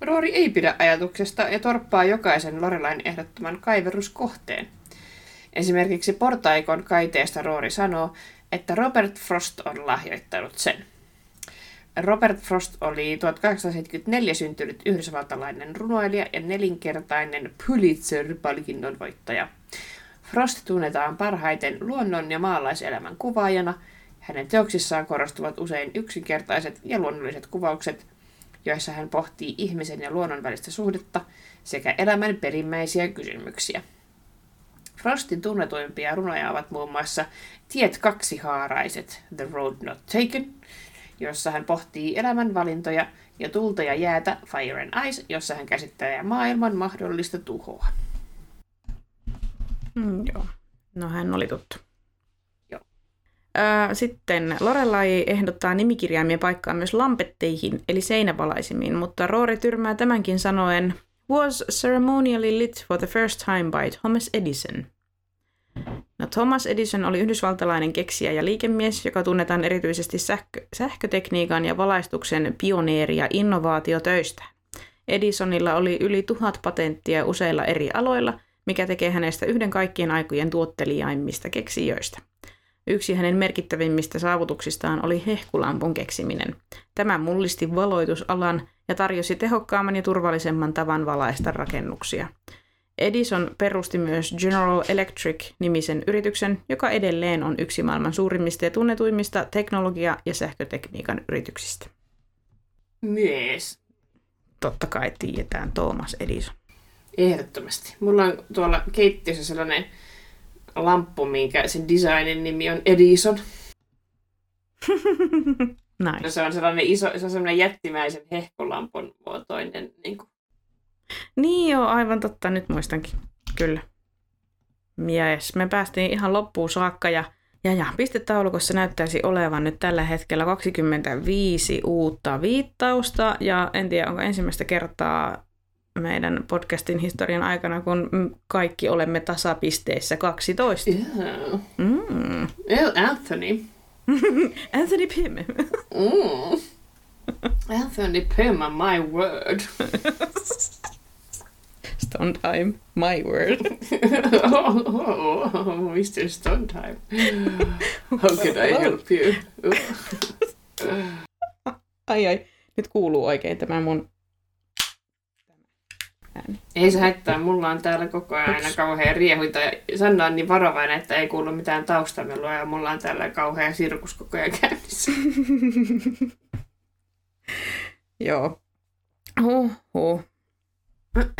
Roori ei pidä ajatuksesta ja torppaa jokaisen Lorelain ehdottoman kaiveruskohteen. Esimerkiksi portaikon kaiteesta Roori sanoo, että Robert Frost on lahjoittanut sen. Robert Frost oli 1874 syntynyt yhdysvaltalainen runoilija ja nelinkertainen Pulitzer-palkinnon voittaja. Frost tunnetaan parhaiten luonnon ja maalaiselämän kuvaajana. Hänen teoksissaan korostuvat usein yksinkertaiset ja luonnolliset kuvaukset, joissa hän pohtii ihmisen ja luonnon välistä suhdetta sekä elämän perimmäisiä kysymyksiä. Frostin tunnetuimpia runoja ovat muun muassa Tiet kaksihaaraiset, The Road Not Taken, jossa hän pohtii elämän valintoja, ja Tulta ja jäätä, Fire and Ice, jossa hän käsittelee maailman mahdollista tuhoa. Mm, joo. No hän oli tuttu. Joo. Öö, sitten Lorelai ehdottaa nimikirjaimien paikkaa myös lampetteihin, eli seinävalaisimiin, mutta Roori tyrmää tämänkin sanoen Was ceremonially lit for the first time by Thomas Edison. No, Thomas Edison oli yhdysvaltalainen keksijä ja liikemies, joka tunnetaan erityisesti sähkö- sähkötekniikan ja valaistuksen pioneeri- ja innovaatiotöistä. Edisonilla oli yli tuhat patenttia useilla eri aloilla, mikä tekee hänestä yhden kaikkien aikojen tuottelijaimmista keksijöistä. Yksi hänen merkittävimmistä saavutuksistaan oli hehkulampun keksiminen. Tämä mullisti valoitusalan ja tarjosi tehokkaamman ja turvallisemman tavan valaista rakennuksia. Edison perusti myös General Electric-nimisen yrityksen, joka edelleen on yksi maailman suurimmista ja tunnetuimmista teknologia- ja sähkötekniikan yrityksistä. Myös. Totta kai tiedetään Thomas Edison. Ehdottomasti. Mulla on tuolla keittiössä sellainen lamppu, minkä sen designin nimi on Edison. No nice. se on sellainen iso, se on sellainen jättimäisen hehkulampun muotoinen niin kuin Niin joo, aivan totta, nyt muistankin. Kyllä. Jes, me päästiin ihan loppuun saakka ja, ja, ja pistetaulukossa näyttäisi olevan nyt tällä hetkellä 25 uutta viittausta ja en tiedä onko ensimmäistä kertaa meidän podcastin historian aikana, kun kaikki olemme tasapisteissä 12. Yeah. Mm. Oh, Anthony. Anthony Pym. Mm. Anthony Pym my word. Stone time, my word. oh, oh, oh, Mr. How can I help you? Ai ai, nyt kuuluu oikein tämä mun ääni. Ei se haittaa, mulla on täällä koko ajan aina kauhean riehuita. ja Sanna on niin varovainen, että ei kuulu mitään taustamelua ja mulla on täällä kauhea sirkus koko ajan käynnissä. Joo. Huhhuh.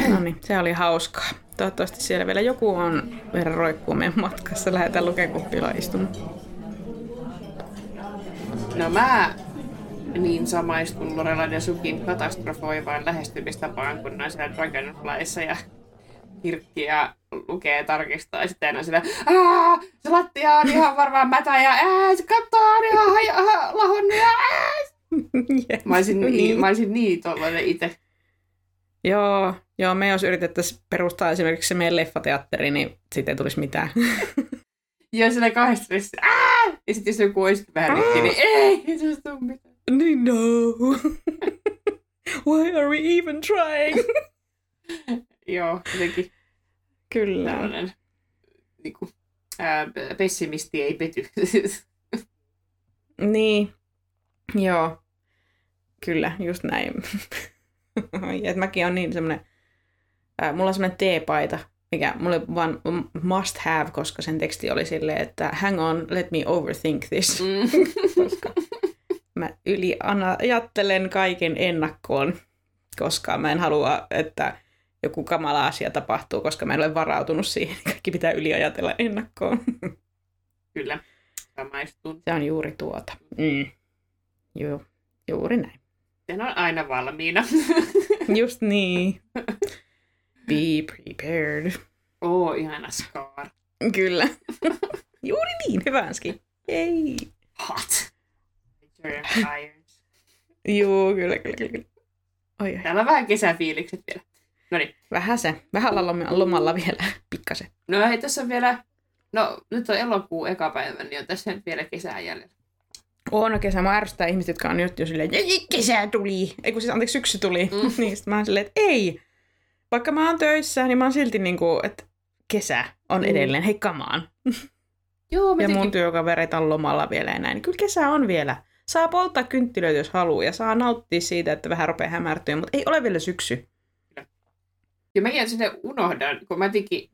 No niin, se oli hauskaa. Toivottavasti siellä vielä joku on verran roikkuu meidän matkassa. Lähdetään lukekuppilaan istumaan. No mä niin samaistun Lorelai ja Sukin katastrofoivaan lähestymistapaan, kun on siellä Dragonflyssa ja kirkki ja lukee ja tarkistaa. Ja sitten aina sillä, se lattia on ihan varmaan mätä ja ää, se katto on ihan haja- lahonnut ja ää. Jep. Mä olisin niin, mä olisin niin tollainen itse. Joo, joo, me jos yritettäisiin perustaa esimerkiksi se meidän leffateatteri, niin sitten ei tulisi mitään. Ja sillä kahdesta! Ja sitten jos joku olisi vähän rikki, niin ei, ei se tule mitään. No. Why are we even trying? Joo, jotenkin Kyllä. tällainen niin kuin, ää, pessimisti ei pety. Niin, joo. Kyllä, just näin. et mäkin on niin semmoinen, ää, mulla on semmoinen teepaita, mikä mulle vaan must have, koska sen teksti oli silleen, että hang on, let me overthink this. Mm. koska mä yli ajattelen kaiken ennakkoon, koska mä en halua, että joku kamala asia tapahtuu, koska mä en ole varautunut siihen. Kaikki pitää yliajatella ennakkoon. Kyllä, samaistun. Se on juuri tuota. Mm. Joo, juuri näin. Sen on aina valmiina. Just niin. Be prepared. Oo, ihana Scar. Kyllä. juuri niin, hyvänski. Ei. Hot. Joo, kyllä, kyllä, kyllä. kyllä. Oi, oi. Täällä on vähän kesäfiilikset vielä. No niin. Vähän se. Vähän ollaan lom- lomalla vielä. Pikkasen. No hei, tässä on vielä... No, nyt on elokuun eka päivä, niin on tässä nyt vielä kesää jäljellä. On kesä. Mä ärsyttää ihmiset, jotka on nyt jo silleen, "Jä, jä, kesä tuli. Ei kun siis, anteeksi, syksy tuli. Mm. Mm. niin sit mä oon silleen, että ei. Vaikka mä oon töissä, niin mä oon silti niinku, että kesä on Mm. edelleen. Hei, kamaan. Joo, mä Ja mun työkavereita on lomalla vielä ja näin. Kyllä kesä on vielä. Saa polttaa kynttilöitä, jos haluaa, ja saa nauttia siitä, että vähän rupeaa hämärtyä, mutta ei ole vielä syksy. Ja mäkin sinne unohdan, kun mä teki...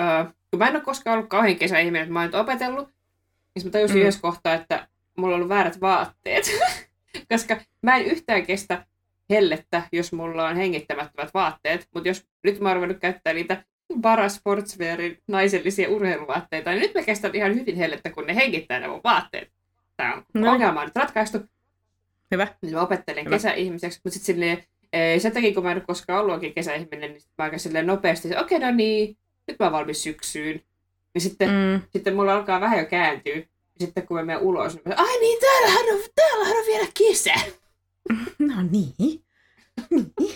Öö, kun mä en ole koskaan ollut kauhean kesäihminen, että mä oon opetellut, niin mä tajusin Mm. yhdessä kohtaa, että mulla on ollut väärät vaatteet. Koska mä en yhtään kestä hellettä, jos mulla on hengittämättömät vaatteet. Mutta jos nyt mä oon ruvennut käyttää niitä paras sportswearin naisellisia urheiluvaatteita, niin nyt mä kestän ihan hyvin hellettä, kun ne hengittää ne mun vaatteet. Tämä on No. ongelma on nyt ratkaistu. Hyvä. Niin mä opettelen Hyvä. kesäihmiseksi, mutta sitten silleen, ee, sen takia kun mä en ole koskaan ollut oikein kesäihminen, niin mä aika silleen nopeasti, okei okay, no niin, nyt mä oon valmis syksyyn. Niin sitten, mm. Sitten mulla alkaa vähän jo kääntyä. Ja sitten kun mä menen ulos, niin mä, ai niin, täällähän on, täällähän on vielä kesä. No niin.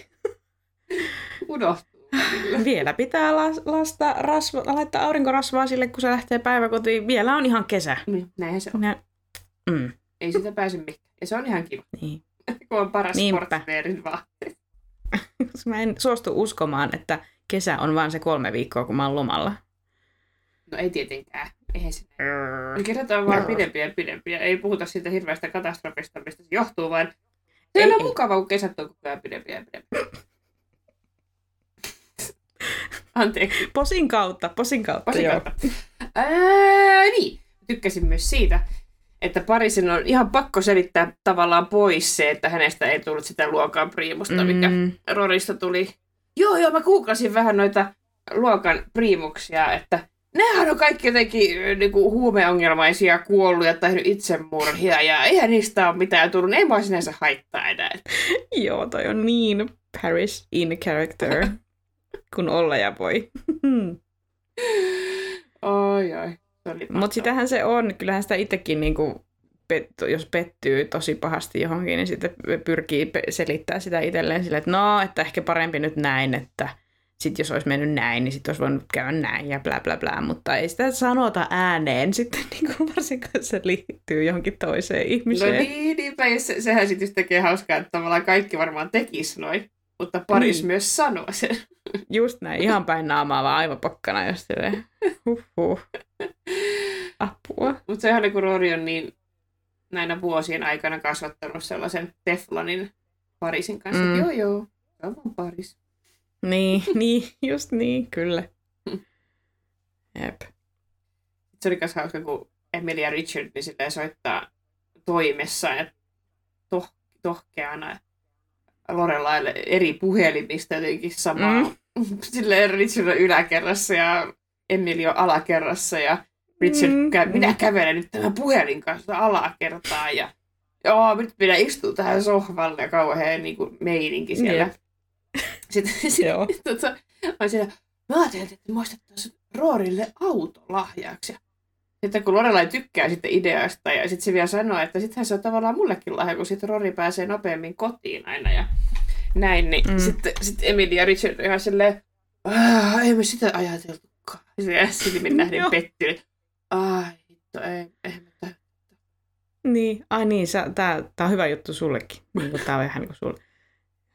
Unohtuu. välillä. Vielä pitää las- lasta rasva, laittaa aurinkorasvaa sille, kun se lähtee päiväkotiin. Vielä on ihan kesä. Niin, näinhän se on. Nä- mm, Ei sitä pääse mihinkään. Ja se on ihan kiva, niin. kun on paras Niinpä. sportswearin vaatteet. Mä en suostu uskomaan, että kesä on vaan se kolme viikkoa, kun mä oon lomalla. No ei tietenkään. Eihän se näin. Me kirjoitetaan vaan pidempiä ja pidempiä. Ei puhuta siitä hirveästä katastrofista, mistä se johtuu, vaan se on ei. mukava, kun kesät on koko ajan pidempiä ja pidempiä. Anteeksi. Posin kautta, posin kautta, Posin joo. kautta. Ää, niin. Tykkäsin myös siitä, että Parisin on ihan pakko selittää tavallaan pois se, että hänestä ei tullut sitä luokan priimusta, mikä Mm, Rorista tuli. Joo, joo, mä googlasin vähän noita luokan priimuksia, että nehän on kaikki jotenkin niinku, huumeongelmaisia, kuollut ja tehnyt itsemurhia, ja eihän niistä ole mitään tullut. Ei mua sinänsä haittaa enää. joo, toi on niin Paris in character, kun olla ja voi. Oi, oi. Mutta sitähän se on. Kyllähän sitä itsekin, niinku, pet, jos pettyy tosi pahasti johonkin, niin sitten pyrkii selittää sitä itselleen sille, että no, että ehkä parempi nyt näin, että sitten jos olisi mennyt näin, niin sitten olisi voinut käydä näin ja bla bla bla, mutta ei sitä sanota ääneen sitten, niin kuin varsinkaan se liittyy johonkin toiseen No ihmiseen. niin, niinpä, se, sehän sitten tekee hauskaa, että tavallaan kaikki varmaan tekis noin. Mutta Paris Niin. myös sanoo sen. Just näin, ihan päin naamaa, vaan aivan pokkana, jos silleen, huhhuh. Apua. Mutta se on kun Rory on niin näinä vuosien aikana kasvattanut sellaisen Teflonin Parisin kanssa. Mm. Joo, joo, se on Paris. Niin, niin, just niin, kyllä. Jep. Se oli myös hauska, kun Emilia Richard niin soittaa toimessa ja toh, tohkeana Lorelaille eri puhelimista jotenkin samaa. Mm. Silleen Richard on yläkerrassa ja Emily on alakerrassa ja Richard, Mm, kä- minä kävelen nyt tämän puhelin kanssa alakertaa ja joo, nyt minä istun tähän sohvalle ja kauhean niin kuin, meininki siellä. Jep. Sitten, sitten tota, mä siellä, mä ajattelin, että ostettaisiin Roorille autolahjaksi. Ja Sitten kun Lorelai tykkää sitten ideasta ja sitten se vielä sanoo, että sittenhän se on tavallaan mullekin lahja, kun sitten Rory pääsee nopeammin kotiin aina ja näin, niin Mm. sitten, sitten Emily ja Richard ihan silleen, "Ah, ei me sitä ajateltukaan. Ja silmin nähden Joo. pettynyt. Ai, hitto, ei, ei me Niin, ai niin, sä, tää, tää on hyvä juttu sullekin. Niin kuin tää on vähän niin kuin sulle.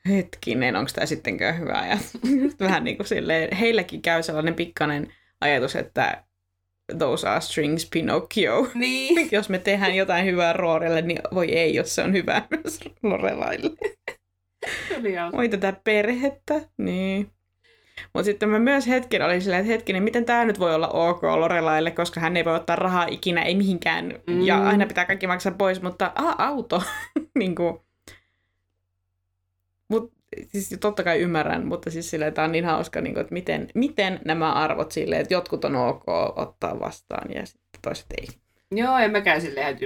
Hetkinen, onko tää sittenkään hyvä? Ja vähän niin kuin silleen, heilläkin käy sellainen pikkainen ajatus, että those are strings Pinocchio. Niin. Jos me tehdään jotain hyvää Roorelle, niin voi ei, jos se on hyvä myös Lorelaille. Oli hauska. Oi tätä perhettä, niin. Mutta sitten mä myös hetken olin silleen, että hetkinen, miten tämä nyt voi olla ok Lorelaille, koska hän ei voi ottaa rahaa ikinä, ei mihinkään, mm. ja aina pitää kaikki maksaa pois, mutta ah, auto, niin kuin. Siis totta kai ymmärrän, mutta siis silleen, tämä on niin hauska, niin kuin, että miten, miten nämä arvot silleen, että jotkut on ok ottaa vastaan ja sitten toiset ei. Joo, en mäkään silleen.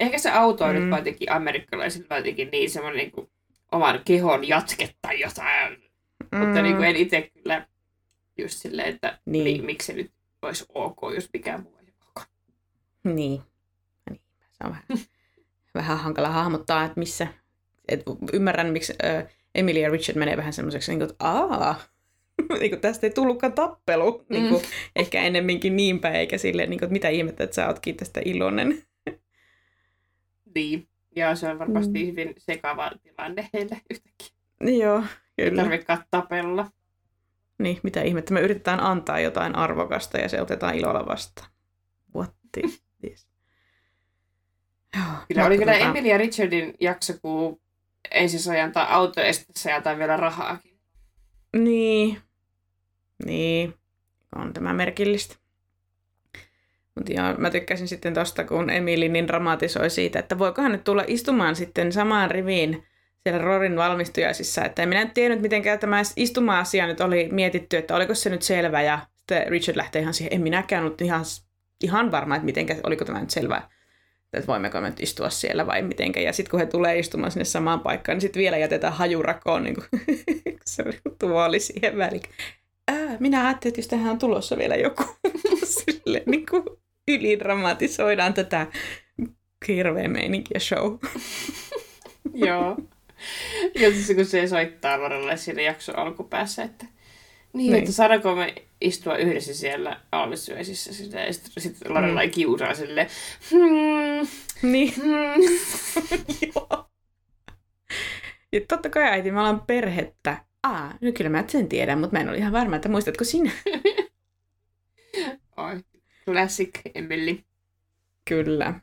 Ehkä se auto on Mm. nyt jotenkin amerikkalaisilla vaan jotenkin niin semmoinen niin kuin, oman kehon jatke tai jotain. Mm. Mutta niin kuin en itse kyllä just silleen, että Niin. niin. mi, miksi se nyt olisi ok, jos mikään muu ei ok. Niin. niin. Se on vähän, vähän hankala hahmottaa, että missä. Et ymmärrän, miksi ö, Emily ja Richard menee vähän semmoiseksi, niin kuin, että aa, niin kuin, tästä ei tullutkaan tappelu. Niin kuin, Ehkä ennemminkin niinpä, eikä silleen, niin kuin, että mitä ihmettä, että sä ootkin tästä iloinen. Niin. Ja se on varmasti Mm. mm. hyvin sekava tilanne heille yhtäkkiä. Joo, Ei kyllä. tarvitsekaan tapella. Niin, mitä ihmettä. Me yritetään antaa jotain arvokasta ja se otetaan ilolla vastaan. What is this? Joo, Kyllä oli kyllä ja Richardin jakso, kun ensin sai antaa auto ja antaa vielä rahaakin. Niin. Niin. On tämä merkillistä. Mutta joo, mä tykkäsin sitten tosta, kun Emili niin dramatisoi siitä, että voikohan nyt tulla istumaan sitten samaan riviin siellä Rorin valmistujaisissa. Että en minä nyt tiennyt, miten tämä istuma-asia nyt oli mietitty, että oliko se nyt selvä. Ja sitten Richard lähtee ihan siihen, en minäkään ollut ihan, ihan varma, että mitenkä, oliko tämä nyt selvä, että voimmeko me nyt istua siellä vai mitenkä. Ja sitten kun he tulee istumaan sinne samaan paikkaan, niin sitten vielä jätetään hajurakoon niin kuin, se tuoli siihen väliin. Ää, minä ajattelin, että jos tähän on tulossa vielä joku, sille niin kuin ylidramatisoidaan tätä hirveä meininkiä show. Joo. Ja siis kun se soittaa Lorelle siinä jakson alkupäässä, että niin, Niin. niin. että saadaanko me istua yhdessä siellä aalmisyöisissä. Sitä, ja sitten sit Lorelai Mm. kiusaa silleen, hmm, Niin, hmm. joo. Ja totta kai äiti, me ollaan perhettä. Aa, no kyllä mä sen tiedän, mutta mä en ole ihan varma, että muistatko sinä? Oi, classic Emily. Kyllä.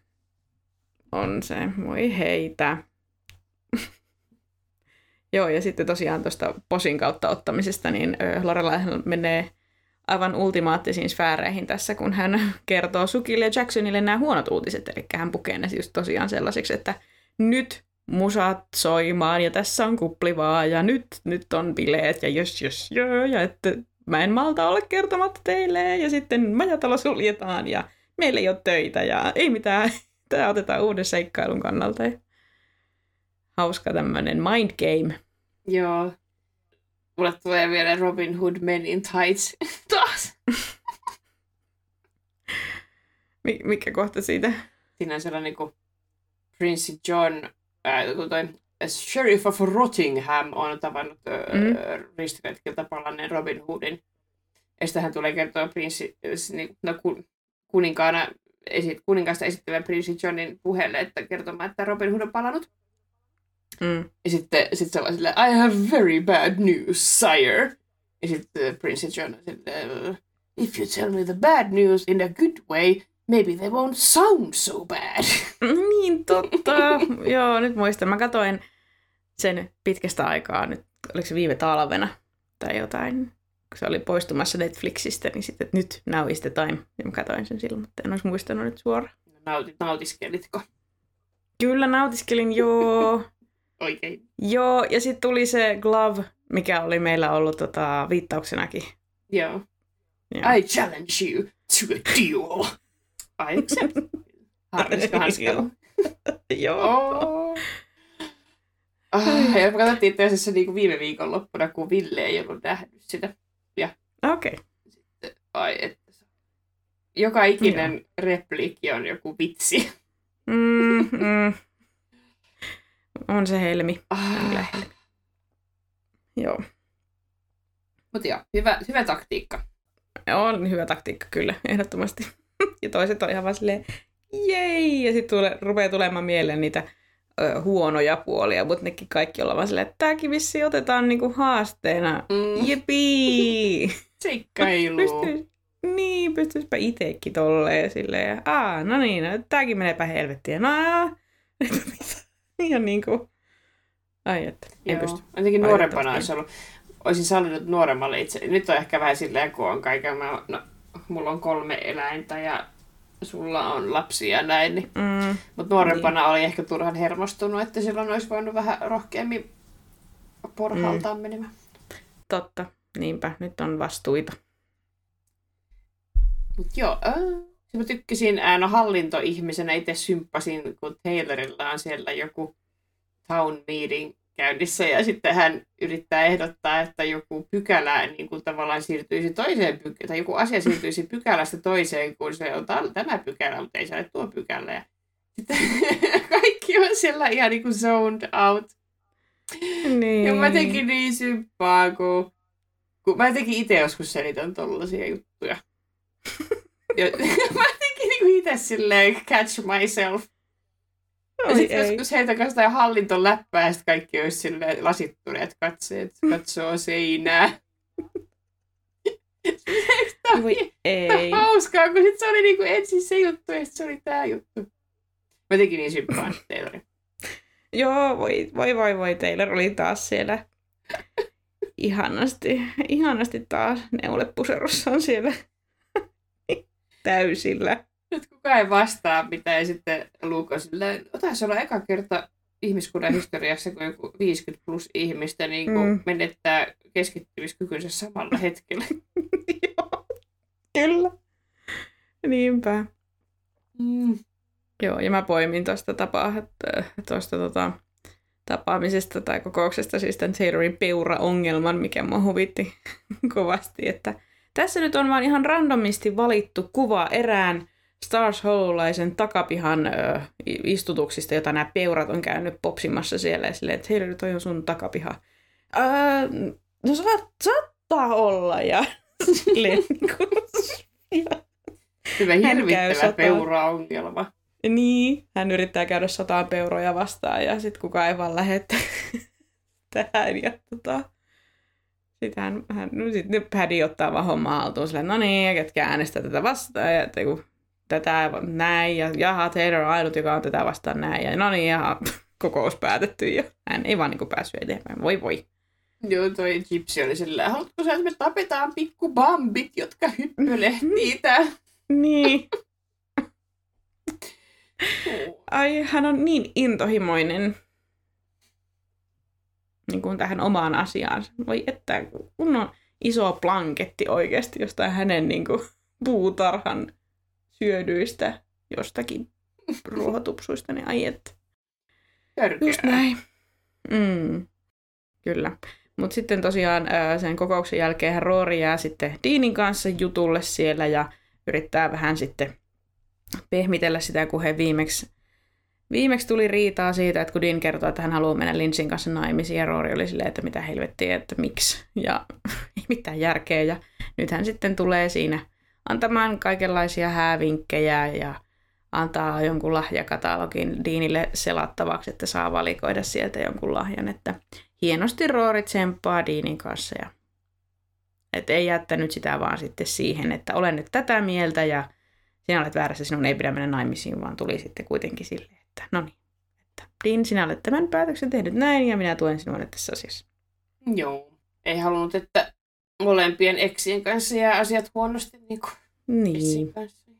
On se. Voi heitä. Joo, ja sitten tosiaan tuosta posin kautta ottamisesta, niin ö, Lorelai menee aivan ultimaattisiin sfääreihin tässä, kun hän kertoo Sukille ja Jacksonille nämä huonot uutiset. Eli hän pukee ne just tosiaan sellaisiksi, että nyt musat soimaan ja tässä on kuplivaa ja nyt, nyt on bileet ja jos, jos, joo, ja että mä en malta olla kertomatta teille ja sitten majatalo suljetaan ja meillä ei ole töitä ja ei mitään. Tämä otetaan uuden seikkailun kannalta. Hauska tämmöinen mind game. Joo. Mulle tulee vielä Robin Hood Men in Tights taas. Mi- mikä kohta siitä? Siinä on sellainen kuin Prince John, ää, kun toi Sheriff of Rottingham on tavannut Mm. mm. ristiretkiltä palanneen Robin Hoodin. Ja sitten hän tulee kertoa prinssi, siis niin, no, kun, kuninkaana, esi, kuninkaasta esittävän prinssi Johnin puheelle, että kertomaan, että Robin Hood on palannut. Mm. Ja sitten sit se on silleen, I have very bad news, sire. Ja sitten prinssi John on silleen, if you tell me the bad news in a good way, maybe they won't sound so bad. Niin totta. Joo, nyt muistan. Mä katoin sen pitkästä aikaa nyt, oliko se viime talvena tai jotain, kun se oli poistumassa Netflixistä, niin sitten että nyt now is the time. Ja mä katoin sen silloin, mutta en olisi muistanut nyt suoraan. Nautit, nautiskelitko? Kyllä nautiskelin, joo. Oikein. joo, ja sitten tuli se glove, mikä oli meillä ollut tota, viittauksenakin. Joo. Joo. I challenge you to a duel. I accept. Hanskalla. Joo. Oh. Ah, ja me katsottiin itse asiassa niin viime viikon loppuna, kun Ville ei ollut nähnyt sitä. Okei. Okay. Ai että. Joka ikinen Joo. repliikki on joku vitsi. Mm, mm. On se helmi. Ah. Kyllä helmi. Joo. Mutta joo, hyvä, hyvä taktiikka. On hyvä taktiikka, kyllä, ehdottomasti. ja toiset on ihan vaan silleen, jei! Ja sitten tule, rupeaa tulemaan mieleen niitä ö, huonoja puolia, mutta nekin kaikki ollaan vaan silleen, että tämäkin vissi otetaan niinku haasteena. Mm. Jepii! Seikkailu. Pystyis, niin, pystyispä itsekin tolleen silleen. Aa, no niin, no, tääkin meneepä helvettiin. No, ihan niin kuin... Ai että, en Joo. pysty. Jotenkin nuorempana olisi ollut, olisin sallinut nuoremmalle itse. Nyt on ehkä vähän silleen, kun on kaiken, mä, no, mulla on kolme eläintä ja sulla on lapsia ja näin. Niin. Mm, Mutta nuorempana niin. oli ehkä turhan hermostunut, että silloin olisi voinut vähän rohkeammin porhaltaan mm. menemään. Totta, niinpä. Nyt on vastuita. Mutta joo, äh, mä tykkäsin, no hallintoihmisenä itse symppasin, kun Taylorilla on siellä joku town meeting käynnissä ja sitten hän yrittää ehdottaa, että joku pykälä niin kuin tavallaan siirtyisi toiseen pykälään, tai joku asia siirtyisi pykälästä toiseen, kun se on tämä pykälä, mutta ei se ole tuo pykälä. Ja sitten kaikki on siellä ihan niin kuin zoned out. Niin. Ja mä tekin niin symppaa, kun, kun mä tekin itse joskus selitän tollaisia juttuja. ja, mä tekin niin itse silleen catch myself. Ja sitten joskus heitä kanssa jotain hallintoläppää ja sitten kaikki olisi silleen lasittuneet katseet, katsoo seinää. Tämä Voi ei. hauskaa, kun sit se oli niinku ensin se juttu ja se oli tää juttu. Mä tekin niin sympaan Taylorin. Joo, voi, voi, voi, voi. Taylor oli taas siellä ihanasti, ihanasti taas neulepuserossaan siellä täysillä. Nyt kukaan ei vastaa mitä ja sitten Luke on silleen, se olla eka kerta ihmiskunnan historiassa, kun joku 50 plus ihmistä niin kuin mm. menettää keskittymiskykynsä samalla hetkellä. Joo, kyllä. Niinpä. Mm. Joo, ja mä poimin tuosta tapaa, tuosta tota, tapaamisesta tai kokouksesta siis tämän Taylorin peura-ongelman, mikä mua huvitti kovasti, että tässä nyt on vaan ihan randomisti valittu kuva erään Stars Hollow-laisen takapihan ö, istutuksista, jota nämä peurat on käynyt popsimassa siellä ja silleen, että hei, toi on sun takapiha. Öö, no saat, saattaa olla ja silleen niin ja Hyvä hirvittävä peura-ongelma. Niin, hän yrittää käydä sataan peuroja vastaan ja sitten kukaan ei vaan lähetä tähän. Ja tota, sitten hän, hän no sit Paddy ottaa vaan hommaa haltuun silleen, no niin, ketkä äänestää tätä vastaan. Ja että kun tätä näin ja jaha, Taylor on ainut, joka on tätä vastaan näin. Ja no niin, jaha, kokous päätetty ja hän ei vaan niin päässyt eteenpäin. Voi voi. Joo, toi Gypsy oli sillä, haluatko sä, että me tapetaan pikku bambit, jotka hyppylehtii tää? niin. Ai, hän on niin intohimoinen niin kuin tähän omaan asiaan. Voi että kun on iso planketti oikeasti jostain hänen niin kuin, puutarhan syödyistä jostakin ruohotupsuista, niin ai että. Törkeä. Just näin. Mm, kyllä. Mutta sitten tosiaan sen kokouksen jälkeen Roori jää sitten Deanin kanssa jutulle siellä ja yrittää vähän sitten pehmitellä sitä, kun he viimeksi, viimeksi tuli riitaa siitä, että kun Dean kertoi, että hän haluaa mennä Lynsin kanssa naimisiin ja Roori oli silleen, että mitä helvettiä, että miksi ja ei mitään järkeä ja nyt hän sitten tulee siinä antamaan kaikenlaisia häävinkkejä ja antaa jonkun lahjakatalogin Diinille selattavaksi, että saa valikoida sieltä jonkun lahjan. Että hienosti Roori tsemppaa Diinin kanssa ja et ei jättänyt sitä vaan sitten siihen, että olen nyt tätä mieltä ja sinä olet väärässä, sinun ei pidä mennä naimisiin, vaan tuli sitten kuitenkin silleen, että no niin, että Dean, sinä olet tämän päätöksen tehnyt näin ja minä tuen sinua tässä asiassa. Joo, ei halunnut, että molempien eksien kanssa jää asiat huonosti niin kuin niin. kanssa.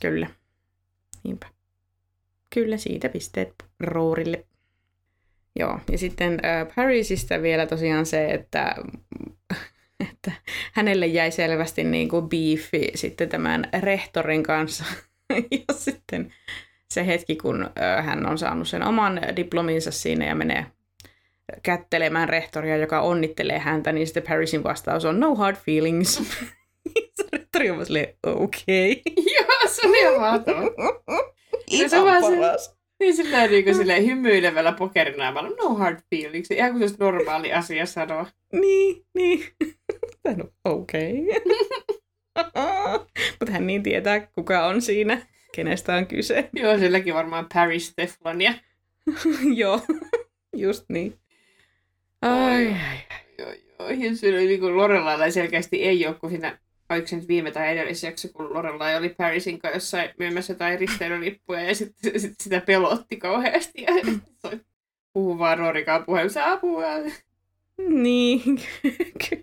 Kyllä. Niinpä. Kyllä siitä pisteet Roorille. Joo, ja sitten äh, Parisista vielä tosiaan se, että, että hänelle jäi selvästi niin kuin beefi sitten tämän rehtorin kanssa. ja sitten se hetki, kun hän on saanut sen oman diplominsa siinä ja menee kättelemään rehtoria, joka onnittelee häntä, niin sitten Parisin vastaus on no hard feelings. Tori on vaan silleen, okei. Joo, se oli ihan mahtava. Ihan se vaan se-. Niin sillä niin kuin silleen hymyilevällä pokerinaamalla, no hard feelings, ihan kuin se olisi normaali asia sanoa. Niin, niin. On okei. Mutta hän niin tietää, kuka on siinä, kenestä on kyse. Joo, silläkin varmaan Paris Teflonia. Joo, just niin. Ai, ai. Joo, joo. Oli niin Lorelailla selkeästi ei ole, kun siinä, oliko se nyt viime tai edellisjakso, kun Lorelai oli Parisin kanssa jossain myymässä jotain risteilylippuja ja sitten sit sitä pelotti kauheasti. Ja se puhuu vaan Rorikaan puheessa apua. Niin, kyllä.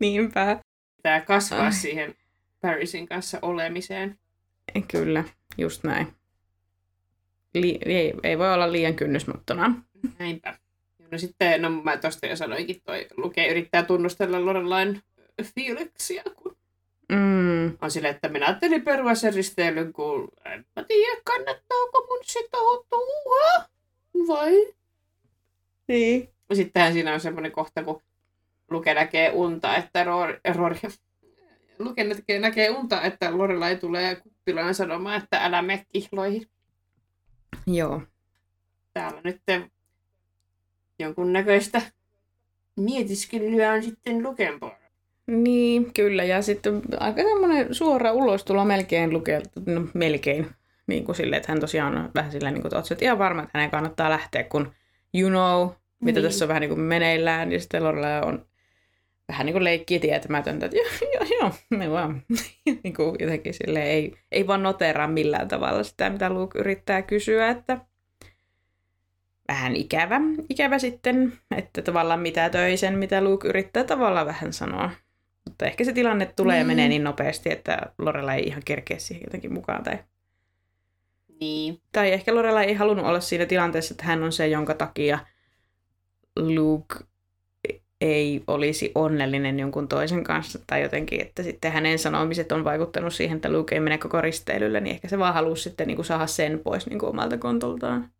Niinpä. Pitää kasvaa Ai. siihen Parisin kanssa olemiseen. Kyllä, just näin. Li- ei, ei voi olla liian kynnysmattona. Näinpä. No sitten, no mä tosta jo sanoinkin, toi lukee yrittää tunnustella Lorelain fiiliksia, kun Mm, on sille, että minä ajattelin perua sen risteilyn, kun en mä tiedä, kannattaako mun sitoutua, vai? niin. Sittenhän siinä on semmoinen kohta, kun Luke näkee unta, että Rory, Rory Luke näkee, näkee unta, että Lorelai tulee kuppilaan sanomaan, että älä mene kihloihin. Joo. Täällä nyt jonkunnäköistä mietiskelyä on sitten Luken puolella. Niin, kyllä. Ja sitten aika semmoinen suora ulostulo melkein lukee, no melkein. Niin kuin silleen, että hän tosiaan on vähän silleen, niin kuin että oot ihan varma, että hänen kannattaa lähteä, kun you know, mitä Niin. tässä on vähän niin kuin meneillään. Ja sitten Lorelai on vähän niin kuin leikkiä tietämätöntä, että joo, joo, joo, me vaan. niin kuin jotenkin silleen, ei, ei vaan noteraa millään tavalla sitä, mitä Luke yrittää kysyä, että vähän ikävä, ikävä sitten, että tavallaan mitä töi sen, mitä Luke yrittää tavallaan vähän sanoa. Mutta ehkä se tilanne tulee ja Niin. menee niin nopeasti, että Lorela ei ihan kerkeä siihen jotenkin mukaan. Tai, Niin. tai ehkä Lorela ei halunnut olla siinä tilanteessa, että hän on se, jonka takia Luke ei olisi onnellinen jonkun toisen kanssa. Tai jotenkin, että sitten hänen sanomiset on vaikuttanut siihen, että Luke ei mene koko risteilylle, niin ehkä se vaan halusi sitten niin kuin saada sen pois niin kuin omalta kontoltaan.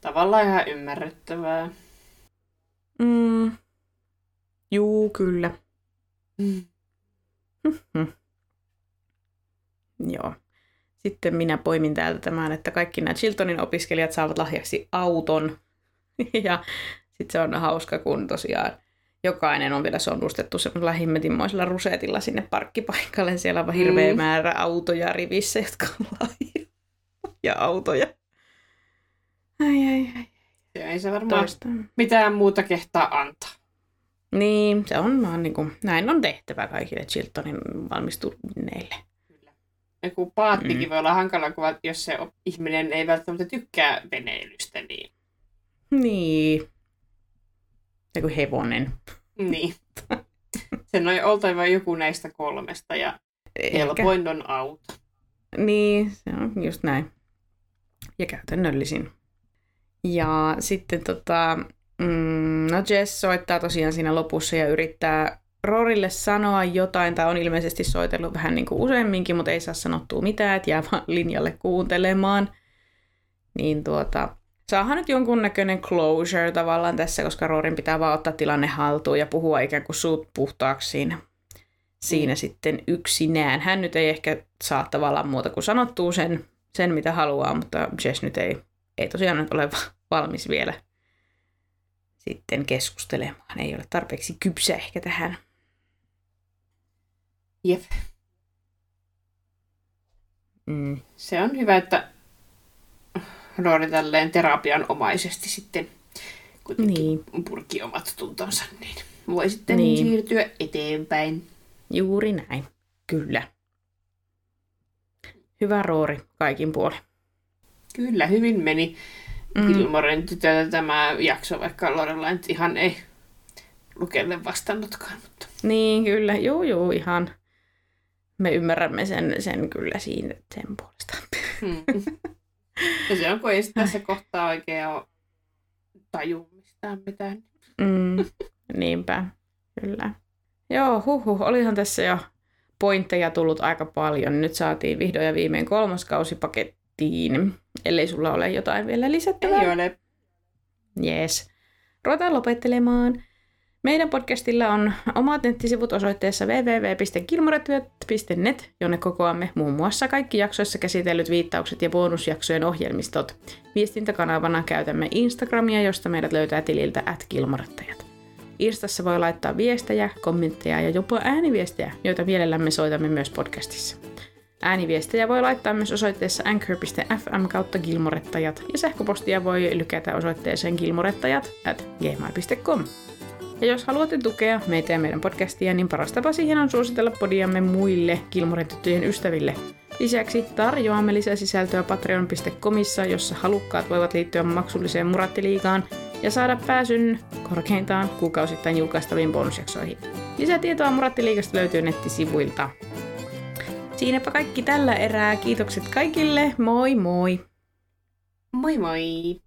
Tavallaan ihan ymmärrettävää. Mm. Juu, kyllä. Mm. Hmm. Joo. Sitten minä poimin täältä tämän, että kaikki nämä Chiltonin opiskelijat saavat lahjaksi auton. ja sitten se on hauska, kun tosiaan jokainen on vielä sonnustettu semmoisella himmetinmoisella rusetilla sinne parkkipaikalle. Siellä on vaan hirveä Mm. määrä autoja rivissä, jotka on ja autoja. Ai, ai, ai. Ja ei se varmaan mitään muuta kehtaa antaa. Niin, se on vaan niin kuin, näin on tehtävä kaikille Chiltonin valmistuneille. Kyllä. Ja kun paattikin Mm. mm. voi olla hankala, kun jos se ihminen ei välttämättä tykkää veneilystä, niin, Niin. Ja kuin hevonen. niin. sen on oltava joku näistä kolmesta ja Ehkä. helpoin on auto. Niin, se on just näin. Ja käytännöllisin. Ja sitten tota, mm, no Jess soittaa tosiaan siinä lopussa ja yrittää Rorille sanoa jotain, tai on ilmeisesti soitellut vähän niin kuin useamminkin, mutta ei saa sanottua mitään, että jää vaan linjalle kuuntelemaan. Niin tuota, saahan nyt jonkunnäköinen closure tavallaan tässä, koska Rorin pitää vaan ottaa tilanne haltuun ja puhua ikään kuin suut puhtaaksi siinä, siinä Mm. sitten yksinään. Hän nyt ei ehkä saa tavallaan muuta kuin sanottua sen, sen mitä haluaa, mutta Jess nyt ei, ei tosiaan nyt ole va- valmis vielä sitten keskustelemaan. Ei ole tarpeeksi kypsä ehkä tähän. Jep. Mm. Se on hyvä, että Rory tälleen terapian omaisesti sitten kuitenkin Niin, purki omat tuntonsa, niin voi sitten Niin. siirtyä eteenpäin. juuri näin. Kyllä. Hyvä roori kaikin puolin. Kyllä, hyvin meni Mm. mm. Gilmoren tytöltä tämä jakso, vaikka Lorella nyt ihan ei Lukelle vastannutkaan. Mutta... Niin, kyllä. Joo, joo, ihan. Me ymmärrämme sen, sen kyllä siinä sen puolesta. Hmm. ja se on, kun ei tässä kohtaa oikein ole taju mistään mitään. Mm, niinpä, kyllä. Joo, huhhuh, olihan tässä jo pointteja tullut aika paljon. Nyt saatiin vihdoin ja viimein kolmas kausi pakettiin, ellei sulla ole jotain vielä lisättävää. Ei ole. Jees. Ruvetaan lopettelemaan. Meidän podcastilla on omat nettisivut osoitteessa www.kilmoretyöt.net, jonne kokoamme muun muassa kaikki jaksoissa käsitellyt viittaukset ja bonusjaksojen ohjelmistot. Viestintäkanavana käytämme Instagramia, josta meidät löytää tililtä at kilmorettajat. Instassa voi laittaa viestejä, kommentteja ja jopa ääniviestejä, joita mielellämme soitamme myös podcastissa. Ääniviestejä voi laittaa myös osoitteessa anchor.fm kautta gilmorettajat ja sähköpostia voi lykätä osoitteeseen gilmorettajat at gmail.com. Ja jos haluatte tukea meitä ja meidän podcastia, niin paras tapa siihen on suositella podiamme muille Gilmoren ystäville. Lisäksi tarjoamme lisäsisältöä patreon.comissa, jossa halukkaat voivat liittyä maksulliseen Murattiliigaan ja saada pääsyn korkeintaan kuukausittain julkaistaviin bonusjaksoihin. Lisätietoa Murattiliigasta löytyy nettisivuilta. Siinäpä kaikki tällä erää. Kiitokset kaikille. Moi moi! Moi moi!